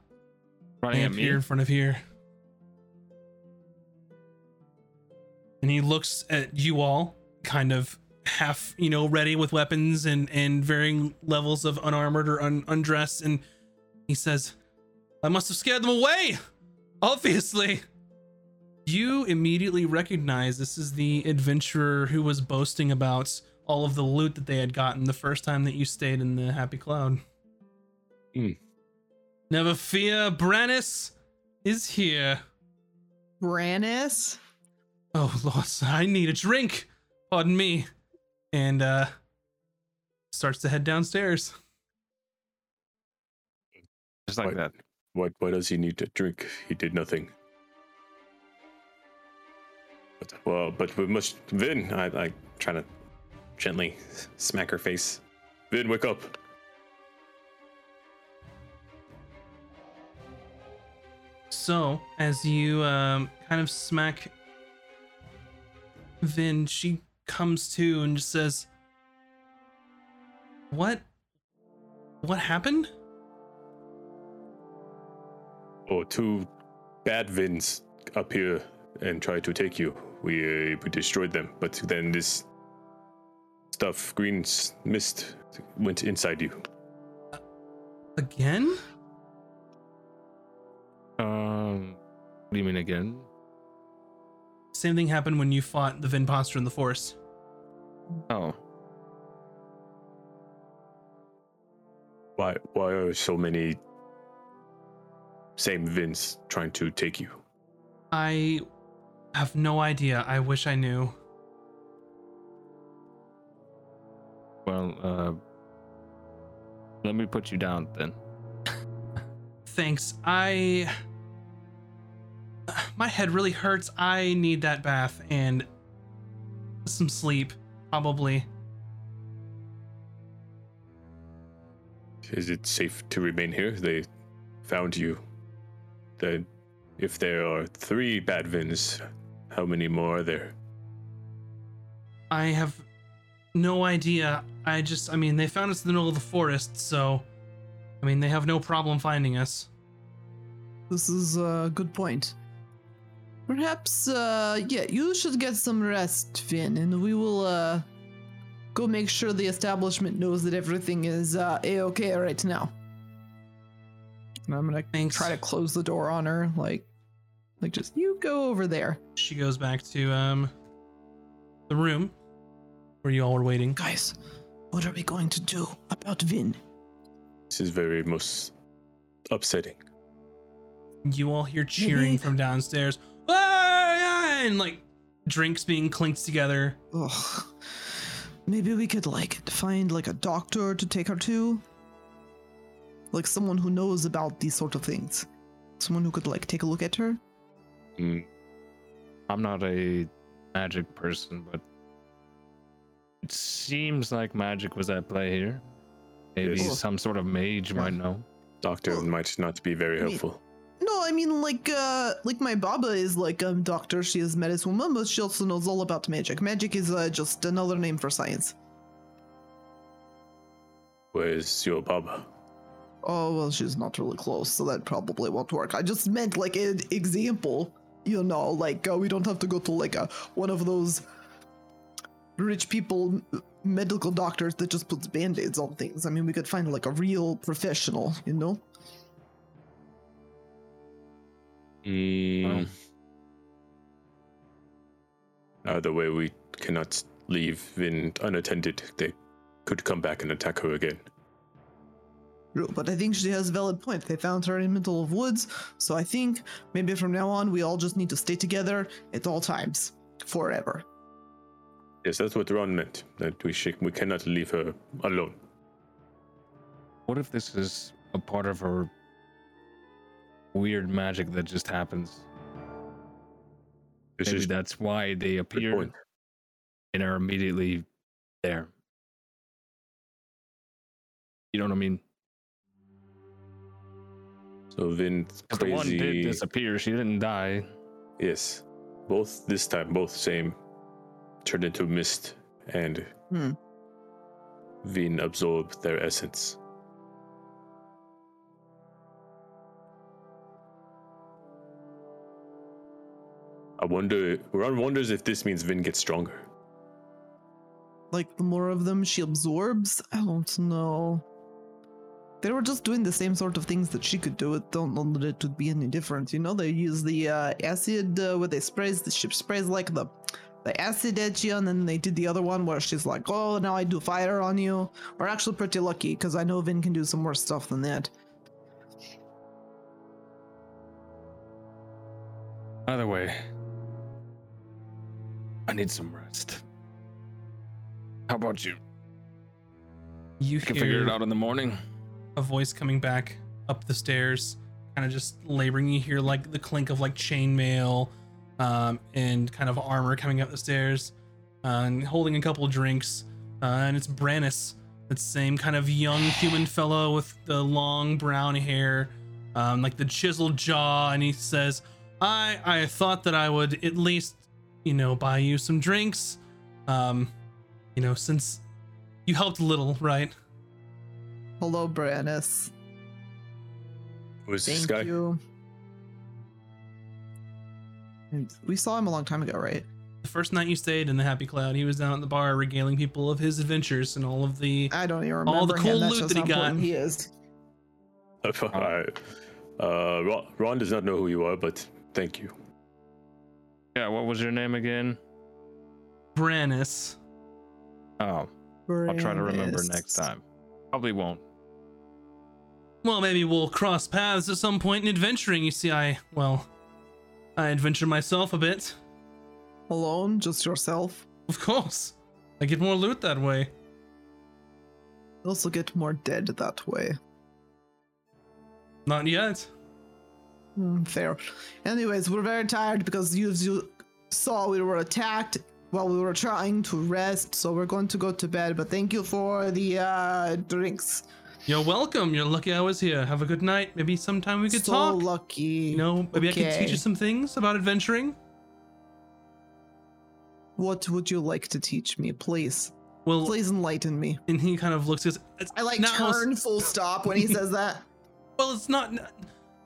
Running at me. in front of here. And he looks at you all, kind of half, you know, ready with weapons and and varying levels of unarmored or un- undressed, and he says, "I must have scared them away." Obviously, you immediately recognize this is the adventurer who was boasting about all of the loot that they had gotten the first time that you stayed in the Happy Cloud. Hmm. Never fear, Brannis is here. Brannis? Oh Lord, I need a drink. Pardon me. And uh starts to head downstairs. Just like What? that. Why, why does he need to drink? He did nothing. But, well, but we must. Vin, I, I try to gently smack her face. Vin, wake up. So, as you um kind of smack Vin, she comes to and just says, "What? What happened?" Oh, two bad Vins up here and try to take you. We, uh, we destroyed them, but then this stuff, green s- mist, went inside you. Again? Um, what do you mean again? Same thing happened when you fought the Vinposter in the forest. Oh, Why, why are so many same Vins trying to take you? I have no idea. I wish I knew. well, uh, let me put you down then. Thanks. I. My head really hurts. I need that bath and some sleep, probably. Is it safe to remain here? They found you. Then, if there are three bad Vins, how many more are there? I have no idea. I just, I mean, they found us in the middle of the forest, so. I mean, they have no problem finding us. This is a good point. Perhaps, uh, yeah, you should get some rest, Vin, and we will, uh, go make sure the establishment knows that everything is, uh, a-okay right now. And I'm gonna Thanks. try to close the door on her, like, like just, you go over there. She goes back to, um, the room where you all were waiting. Guys, what are we going to do about Vin? This is very most upsetting. You all hear cheering from downstairs. And like drinks being clinked together. Ugh. Maybe we could like find like a doctor to take her to. Like someone who knows about these sort of things. Someone who could like take a look at her. Mm, I'm not a magic person, but it seems like magic was at play here. Maybe Yes. some sort of mage might know. doctor Well, might not be very I mean- helpful. No, I mean, like, uh, like my baba is like a doctor. She is medicine woman, but she also knows all about magic. Magic is uh, just another name for science. Where's your Baba? Oh well, she's not really close, so that probably won't work. I just meant like an example. You know, like uh, we don't have to go to like a one of those rich people medical doctors that just puts band-aids on things. I mean, we could find like a real professional. You know. Mm. Either way, we cannot leave Vin unattended. They could come back and attack her again. True, But I think she has a valid point. They found her in the middle of woods, so I think maybe from now on we all just need to stay together at all times, forever. Yes, that's what Ron meant. That we sh- we cannot leave her alone. What if this is a part of her weird magic that just happens? This Maybe is that's why they appear and are immediately there. You know what I mean? So Vin 'Cause the one did disappear. She didn't die. Yes, both this time, both same, turned into mist, and Hmm. Vin absorbed their essence. I wonder. Ron wonders if this means Vin gets stronger. Like the more of them she absorbs, I don't know. They were just doing the same sort of things that she could do. It don't know that it would be any different. You know, they use the uh, acid uh, where they sprays the ship sprays like the the acid at you, and then they did the other one where she's like, "Oh, now I do fire on you." We're actually pretty lucky because I know Vin can do some more stuff than that. Either way, I need some rest. How about you? You You can figure it out in the morning. A voice coming back up the stairs, kind of just laboring. You hear like the clink of like chainmail um, and kind of armor coming up the stairs, uh, and holding a couple drinks. Uh, and it's Brannis, that same kind of young human fellow with the long brown hair, um, like the chiseled jaw. And he says, "I I thought that I would at least, you know, buy you some drinks, um, you know, since you helped a little, right?" Hello, Brannis. Who's this guy? you. We saw him a long time ago, right? The first night you stayed in the Happy Cloud, he was down at the bar regaling people of his adventures and all of the. I don't even remember All the cool That's loot just that he got. He is. Alright. Uh, Ron, Ron does not know who you are, but thank you. Yeah, what was your name again? Brannis. Oh, I'll try to remember next time. Probably won't. Well, maybe we'll cross paths at some point in adventuring. You see, I, well, I adventure myself a bit. Alone, just yourself. Of course. I get more loot that way. You also get more dead that way. Not yet. Hmm, fair. Anyways, we're very tired because you, you saw we were attacked while we were trying to rest, so we're going to go to bed. But thank you for the uh, drinks. You're welcome. You're lucky I was here. Have a good night. Maybe sometime we could so talk. So lucky. You know, maybe I could teach you some things about adventuring. What would you like to teach me, please? Well, Please enlighten me. and he kind of looks at. I like turn full stop when he says that. Well, it's not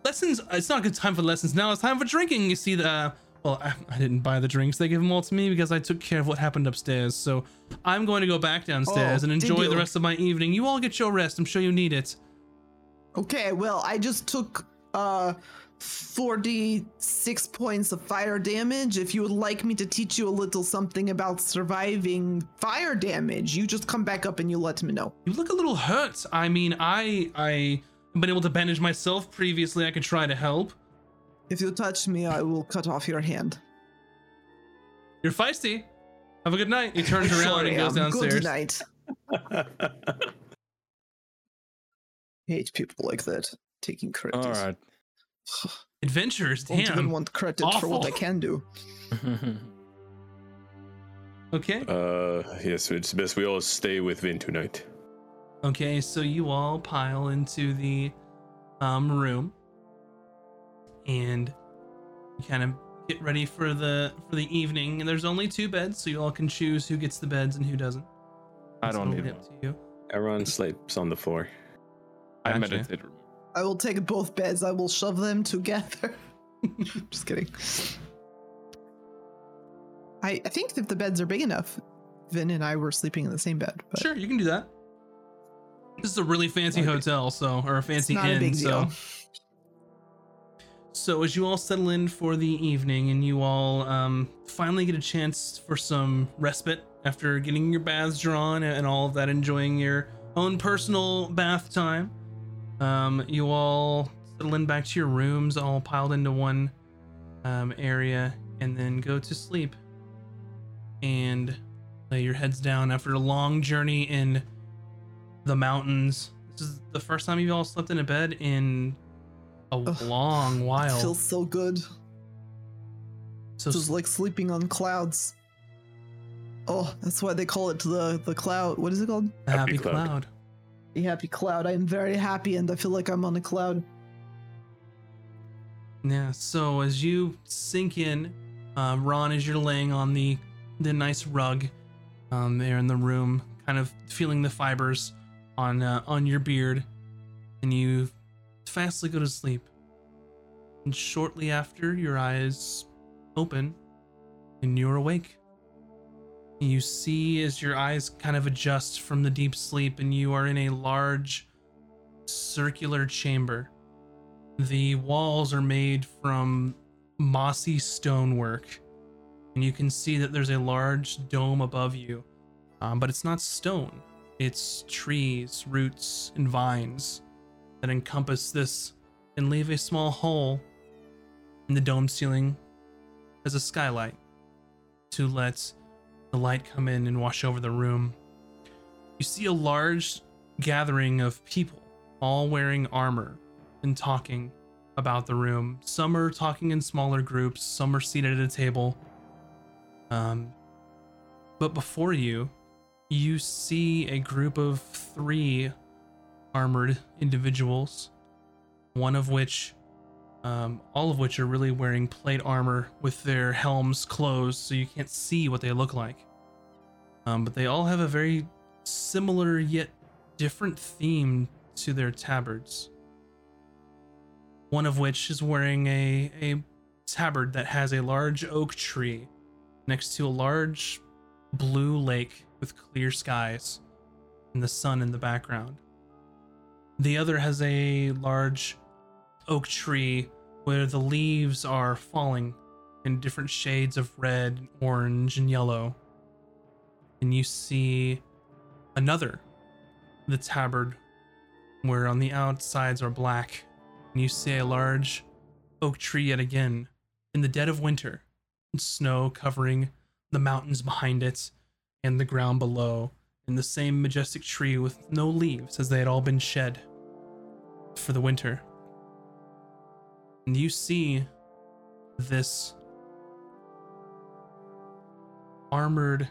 lessons. It's not a good time for lessons now. It's time for drinking. You see, the uh, well, I, I didn't buy the drinks. They gave them all to me because I took care of what happened upstairs. So I'm going to go back downstairs Oh, and enjoy the rest of my evening. You all get your rest. I'm sure you need it. Okay, well, I just took uh 46 points of fire damage. If you would like me to teach you a little something about surviving fire damage, you just come back up and you let me know. You look a little hurt. I mean, I I have been able to bandage myself previously. I could try to help. If you touch me, I will cut off your hand. You're feisty. Have a good night. He turns around Sure and goes am. downstairs. Good night. Hate people like that taking credit. All right. Adventures. Don't even want credit for what I can do. Okay. uh, yes, it's best we all stay with Vin tonight. Okay, so you all pile into the um, room. And you kind of get ready for the for the evening. And there's only two beds, so you all can choose who gets the beds and who doesn't. I don't totally need up one. to you. Everyone sleeps on the floor. I Gotcha. meditate. I will take both beds. I will shove them together. Just kidding. I, I think if the beds are big enough, Vin and I were sleeping in the same bed. But Sure, you can do that. This is a really fancy Okay. hotel, so or a it's fancy not inn. a big so, deal. So as you all settle in for the evening, and you all um, finally get a chance for some respite after getting your baths drawn and all of that, enjoying your own personal bath time, um, you all settle in back to your rooms, all piled into one um, area, and then go to sleep. And lay your heads down after a long journey in the mountains. This is the first time you've all slept in a bed in a Ugh, long It while. feels so good. so It's just like sleeping on clouds. Oh, that's why they call it the the cloud. What is it called? a happy Happy cloud. cloud. The happy cloud. I am very happy, and I feel like I'm on a cloud. Yeah. So as you sink in, uh, Ron, as you're laying on the the nice rug, um, there in the room, kind of feeling the fibers on uh, on your beard, and you fastly go to sleep. And shortly after, your eyes open, and you're awake. You see as your eyes kind of adjust from the deep sleep, and you are in a large circular chamber. The walls are made from mossy stonework, and you can see that there's a large dome above you. Um, but it's not stone, it's trees, roots, and vines that encompass this and leave a small hole in the dome ceiling as a skylight to let the light come in and wash over the room. You see a large gathering of people, all wearing armor and talking about the room. Some are talking in smaller groups, some are seated at a table. Um, but before you, you see a group of three armored individuals, one of which, um, all of which are really wearing plate armor with their helms closed so you can't see what they look like. Um, but they all have a very similar yet different theme to their tabards. One of which is wearing a, a tabard that has a large oak tree next to a large blue lake with clear skies and the sun in the background. The other has a large oak tree where the leaves are falling in different shades of red, orange, and yellow. And you see another, the tabard, where on the outsides are black. And you see a large oak tree yet again in the dead of winter, snow covering the mountains behind it and the ground below, and the same majestic tree with no leaves as they had all been shed for the winter. And you see this armored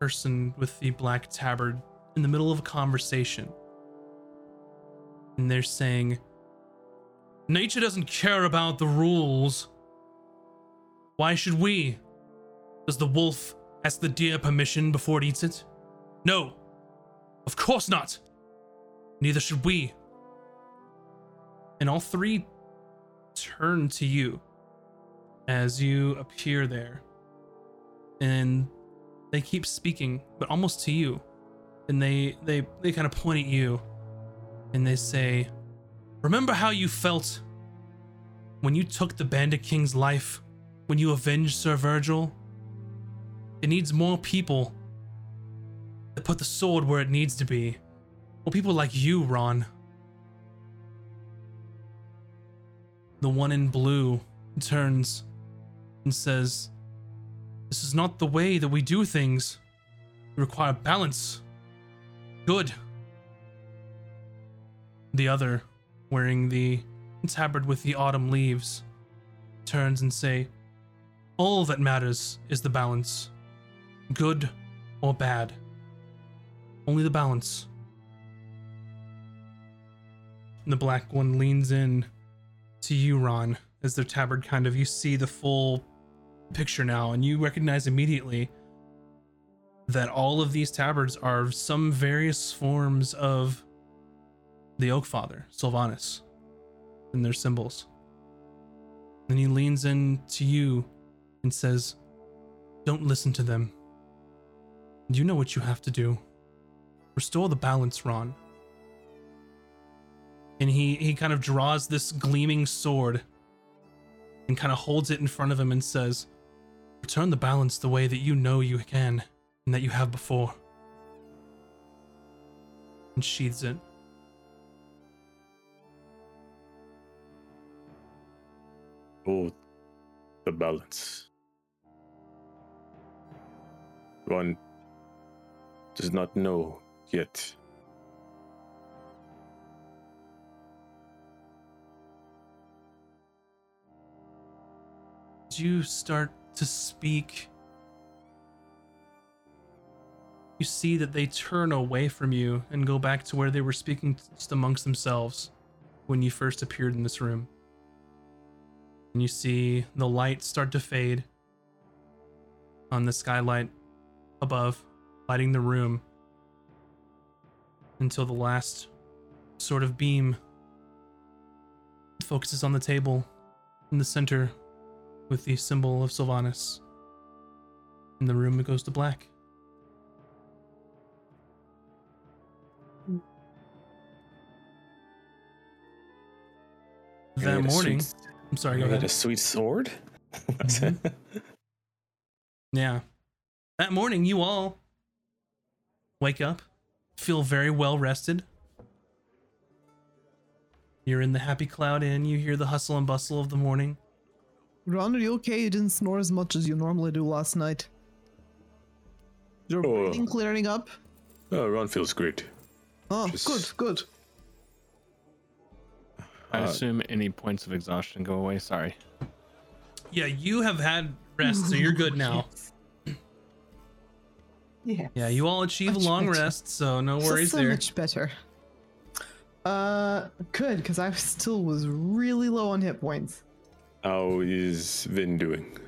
person with the black tabard in the middle of a conversation. And they're saying, Nature doesn't care about the rules. Why should we? Does the wolf ask the deer permission before it eats it? No. Of course not. Neither should we. And all three turn to you as you appear there. And they keep speaking, but almost to you. And they they they kind of point at you and they say, "Remember how you felt when you took the Bandit King's life, when you avenged Sir Virgil? It needs more people to put the sword where it needs to be. Well, people like you, Ron. The one in blue turns and says, This is not the way that we do things. We require balance. Good. The other, wearing the tabard with the autumn leaves, turns and say, All that matters is the balance. Good or bad. Only the balance. And the black one leans in to you, Ron, as their tabard kind of you see the full picture now, and you recognize immediately that all of these tabards are some various forms of the Oak Father, Silvanus, and their symbols. Then he leans in to you and says, Don't listen to them. You know what you have to do. Restore the balance, Ron. And he, he kind of draws this gleaming sword and kind of holds it in front of him and says, Return the balance the way that you know you can and that you have before. And sheathes it. Oh, the balance. One does not know yet. You start to speak, you see that they turn away from you and go back to where they were speaking just amongst themselves when you first appeared in this room. And you see the light start to fade on the skylight above, lighting the room until the last sort of beam focuses on the table in the center with the symbol of Silvanus. In the room, it goes to black. He That morning, sweet- I'm sorry, go had ahead. a sweet sword. Mhm. Yeah. That morning, you all wake up, feel very well rested. You're in the Happy Cloud Inn. You hear the hustle and bustle of the morning. Ron, are you okay? You didn't snore as much as you normally do last night. Your Oh. breathing clearing up? oh, Ron feels great. Oh, Just- good, good. I Uh, assume any points of exhaustion go away. Sorry. Yeah, you have had rest, so you're good now. Yeah. Yeah, you all achieve a Much long better. rest, so no So- worries so there. much better. Uh, good, because I still was really low on hit points. How is Vin doing?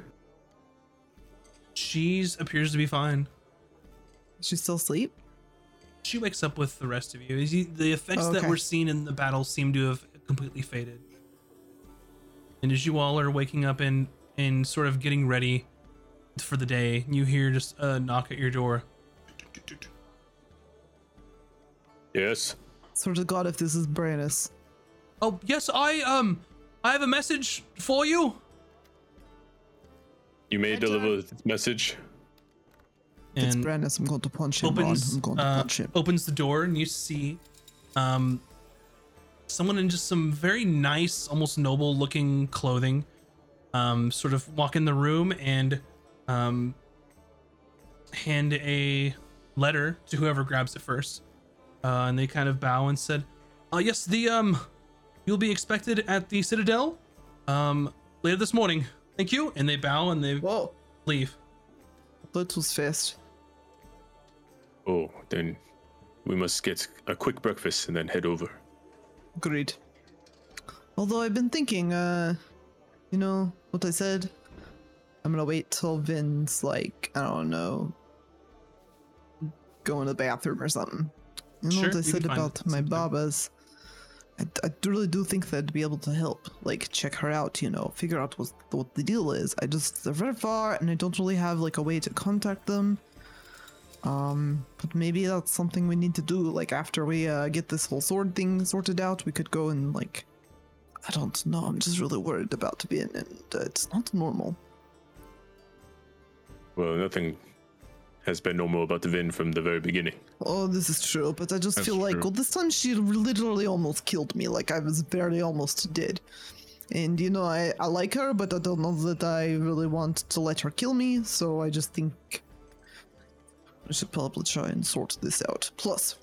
She's appears to be fine. She still asleep? She wakes up with the rest of you. Is you- The effects Oh, that okay. were seen in the battle seem to have completely faded. And as you all are waking up and and sort of getting ready for the day, you hear just a knock at your door. Yes. Swear to God, if this is Brannis. Oh yes, I um, I have a message for you. You may Red deliver this message. If it's And Brannis, I'm going to punch him, opens I'm going to uh, punch him. opens the door and you see um someone in just some very nice almost noble looking clothing um sort of walk in the room and um hand a letter to whoever grabs it first uh and they kind of bow and said uh yes the um you'll be expected at the citadel um later this morning thank you and they bow and they Whoa, leave that was fast. Oh, then we must get a quick breakfast and then head over. Agreed. Although I've been thinking, uh, you know what I said? I'm gonna wait till Vin's like, I don't know, go in the bathroom or something. You know Sure, what I said about my babas? I, I really do think that'd be able to help. Like, check her out, you know, figure out what, what the deal is. I just, they're very far and I don't really have like a way to contact them. Um, but maybe that's something we need to do. Like after we uh, get this whole sword thing sorted out, we could go and like, I don't know. I'm just really worried about being, and uh, it's not normal. Well, nothing has been normal about the Vin from the very beginning. Oh, this is true, but I just That's feel like, true. well, this time she literally almost killed me. Like I was very almost dead. And you know, I, I like her, but I don't know that I really want to let her kill me, so I just think I should probably try and sort this out. Plus,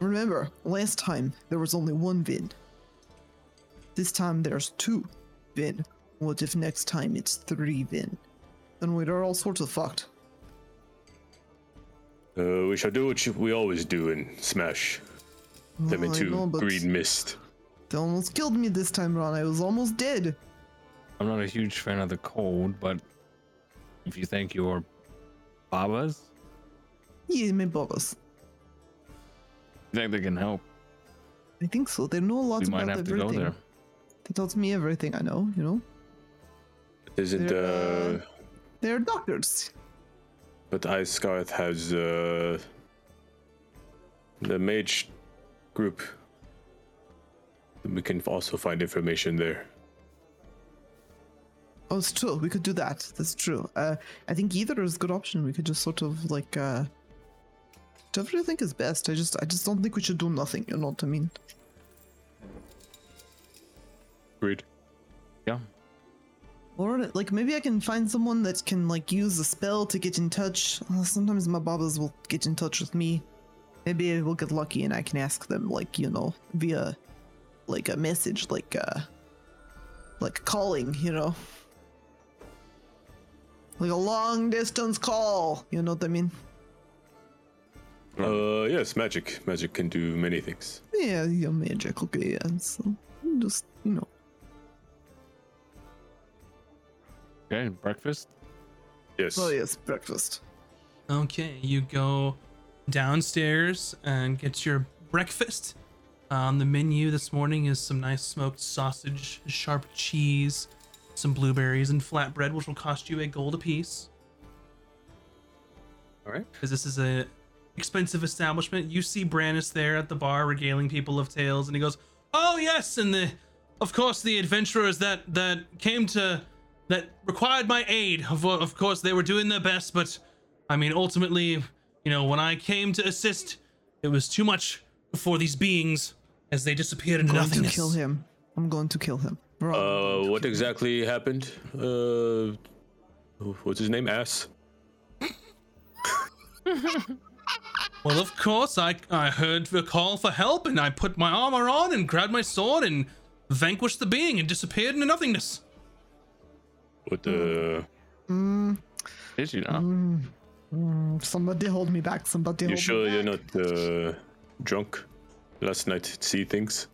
remember, last time there was only one Vin. This time there's two Vin. What if next time it's three Vin? Then we're all sorts of fucked. Uh, we shall do what we always do and smash them Well, into know, green mist. They almost killed me this time, Ron. I was almost dead. I'm not a huge fan of the cold, but if you think your babas, Yeah, my bubbles. you think they can help, I think so. They know a lot we might about have to everything. go there. They taught me everything I know. You know, Isn't They're, uh, they're doctors. but Icegarth has uh the mage group. We can also find information there. Oh, it's true. We could do that. That's true. Uh, I think either is a good option. We could just sort of like, uh, whatever you think is best. I just, I just don't think we should do nothing. You know what I mean? Agreed. Yeah. Or like maybe I can find someone that can like use a spell to get in touch. Uh, sometimes my babas will get in touch with me. Maybe I will get lucky and I can ask them like you know via like a message like uh like calling you know like a long distance call. You know what I mean? Uh yes, magic. Magic can do many things. Yeah, yeah, magic. Okay, yeah. So just you know. Okay, breakfast. Yes. Oh yes, breakfast. Okay, you go downstairs and get your breakfast. On the menu this morning is some nice smoked sausage, sharp cheese, some blueberries, and flatbread, which will cost you a gold apiece. All right. Because this is a expensive establishment. You see Brannis there at the bar regaling people of tales, and he goes, "Oh yes, and the, of course, the adventurers that that came to, that required my aid. Of, of course, they were doing their best, but, I mean, ultimately, you know, when I came to assist, it was too much for these beings as they disappeared into I'm going nothingness. to kill him. I'm going to kill him. We're all going Uh what kill him. exactly happened? Uh what's his name? Ass? Well, of course, I I heard the call for help, and I put my armor on and grabbed my sword and vanquished the being and disappeared into nothingness. What the Did you know? Mm, Somebody hold me back. Somebody You hold sure me you're back. not uh drunk last night to see things?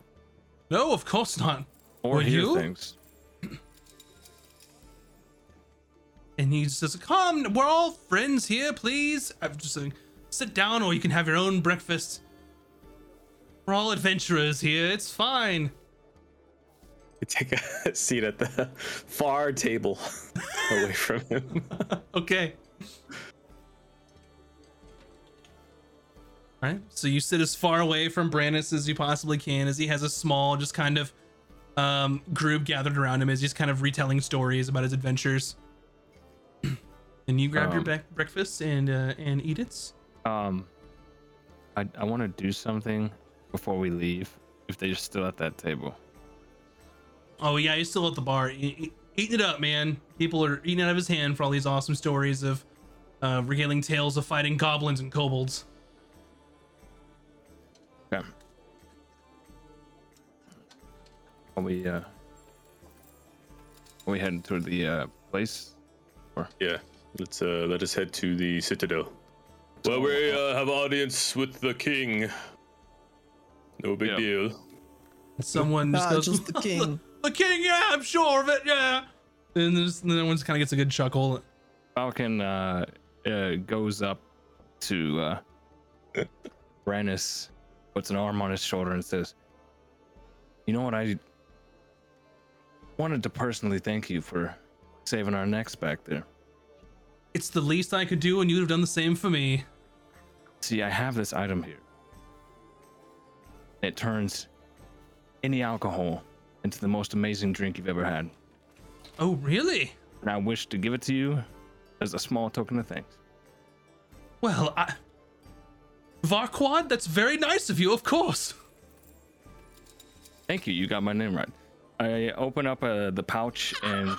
No, of course not. Or Were hear you? things. And he says, "Come, we're all friends here, please. I'm just saying, sit down, or you can have your own breakfast. We're all adventurers here. It's fine." You take a seat at the far table away from him. Okay. All right. So you sit as far away from Brandis as you possibly can, as he has a small, just kind of um, group gathered around him, as he's kind of retelling stories about his adventures. and you grab your Um, bre- breakfast and uh, and eat it. Um, I I want to do something before we leave. If they're still at that table. Oh yeah, he's still at the bar, e- e- eating it up, man. People are eating out of his hand for all these awesome stories of uh, regaling tales of fighting goblins and kobolds. Okay. Are we uh? Are we heading to the uh place? Or Yeah, let's uh let us head to the citadel. Well, we uh, have audience with the king. No big Yeah. deal. Someone just Ah, goes, just the king. the king, yeah, I'm sure of it, yeah. And then everyone kind of gets a good chuckle. Valken uh, uh goes up to uh Brannis, puts an arm on his shoulder and says, "You know what? I wanted to personally thank you for saving our necks back there. It's the least I could do, and you'd have done the same for me. See, I have this item here. It turns any alcohol into the most amazing drink you've ever had. Oh, really? And I wish to give it to you as a small token of thanks. Well, I. Varquad, that's very nice of you, of course. Thank you. You got my name right. I open up uh, the pouch and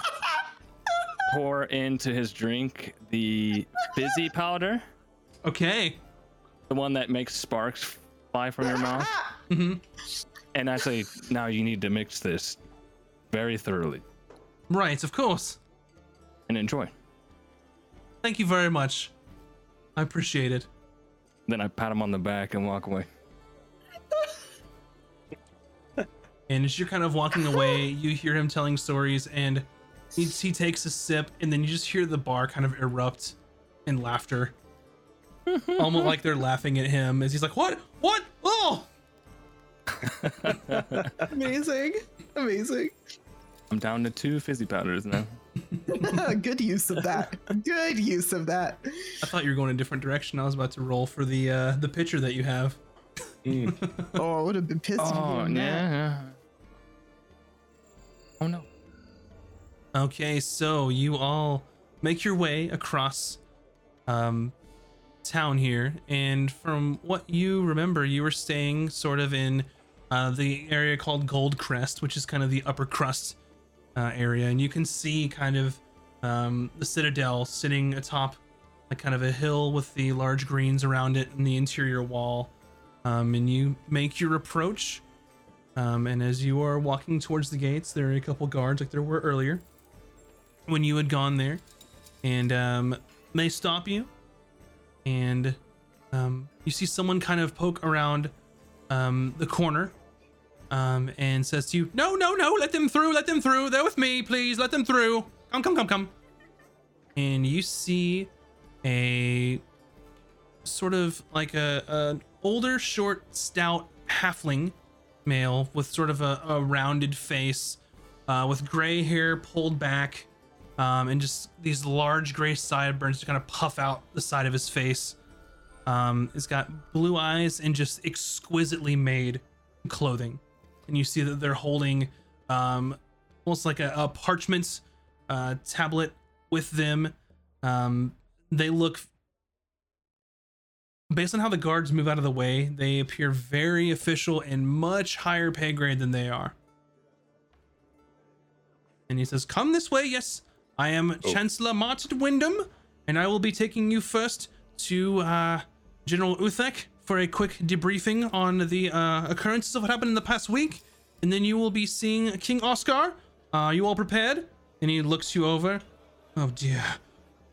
pour into his drink the fizzy powder, Okay. the one that makes sparks fly from your mouth. hmm And I say, now you need to mix this very thoroughly Right, of course. and enjoy. Thank you very much. I appreciate it. Then I pat him on the back and walk away. And as you're kind of walking away, you hear him telling stories, and He, he takes a sip, and then you just hear the bar kind of erupt in laughter. Almost like they're laughing at him as he's like, What? What? Oh! Amazing. Amazing. I'm down to two fizzy powders now. Good use of that. Good use of that. I thought you were going a different direction. I was about to roll for the uh, the picture that you have. Mm. Oh, I would have been pissed. Oh didn't yeah. that. yeah. Oh no. Okay, so you all make your way across um, town here, and from what you remember, you were staying sort of in uh, the area called Gold Crest, which is kind of the upper crust uh, area, and you can see kind of um, the citadel sitting atop like kind of a hill with the large greens around it and the interior wall. Um, and you make your approach. Um, and as you are walking towards the gates, there are a couple guards like there were earlier when you had gone there. And um, they stop you. And um, you see someone kind of poke around um, the corner um, and says to you, No, no, no, let them through, let them through. They're with me, please, let them through. Come, come, come, come. And you see a sort of like a, a older, short, stout halfling male with sort of a, a rounded face, uh, with gray hair pulled back, um, and just these large gray sideburns to kind of puff out the side of his face. Um, it's got blue eyes and just exquisitely made clothing, and you see that they're holding um, almost like a, a parchment uh, tablet with them. Um, they look based on how the guards move out of the way, they appear very official and much higher pay grade than they are. And he says, Come this way, yes. I am Chancellor Martin Wyndham, and I will be taking you first to uh, General Uthek for a quick debriefing on the uh, occurrences of what happened in the past week. And then you will be seeing King Oscar. Are you all prepared? And he looks you over. Oh dear.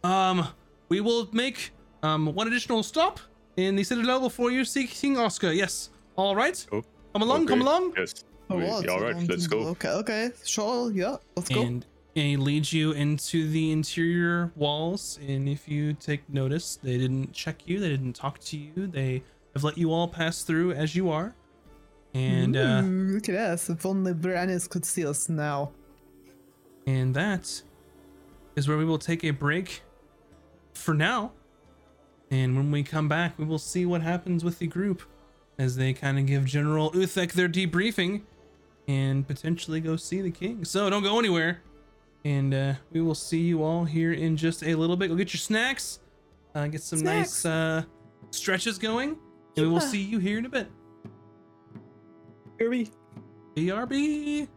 Um, we will make um one additional stop in the Citadel before you see King Oscar. Yes. All right. Oh, Come along. Come along. Yes. Oh, We- well, all right, let's go. Okay, okay, sure, yeah, let's go. and, and he leads you into the interior walls. And if you take notice, they didn't check you, they didn't talk to you, they have let you all pass through as you are. And uh, Ooh, look at us. If only Brannis could see us now. and that is where we will take a break for now. And when we come back, we will see what happens with the group as they kind of give General Uthek their debriefing and potentially go see the king. So don't go anywhere. And uh, we will see you all here in just a little bit. Go get your snacks, uh, get some Snacks. nice uh, stretches going, and we will see you here in a bit. Kirby. BRB.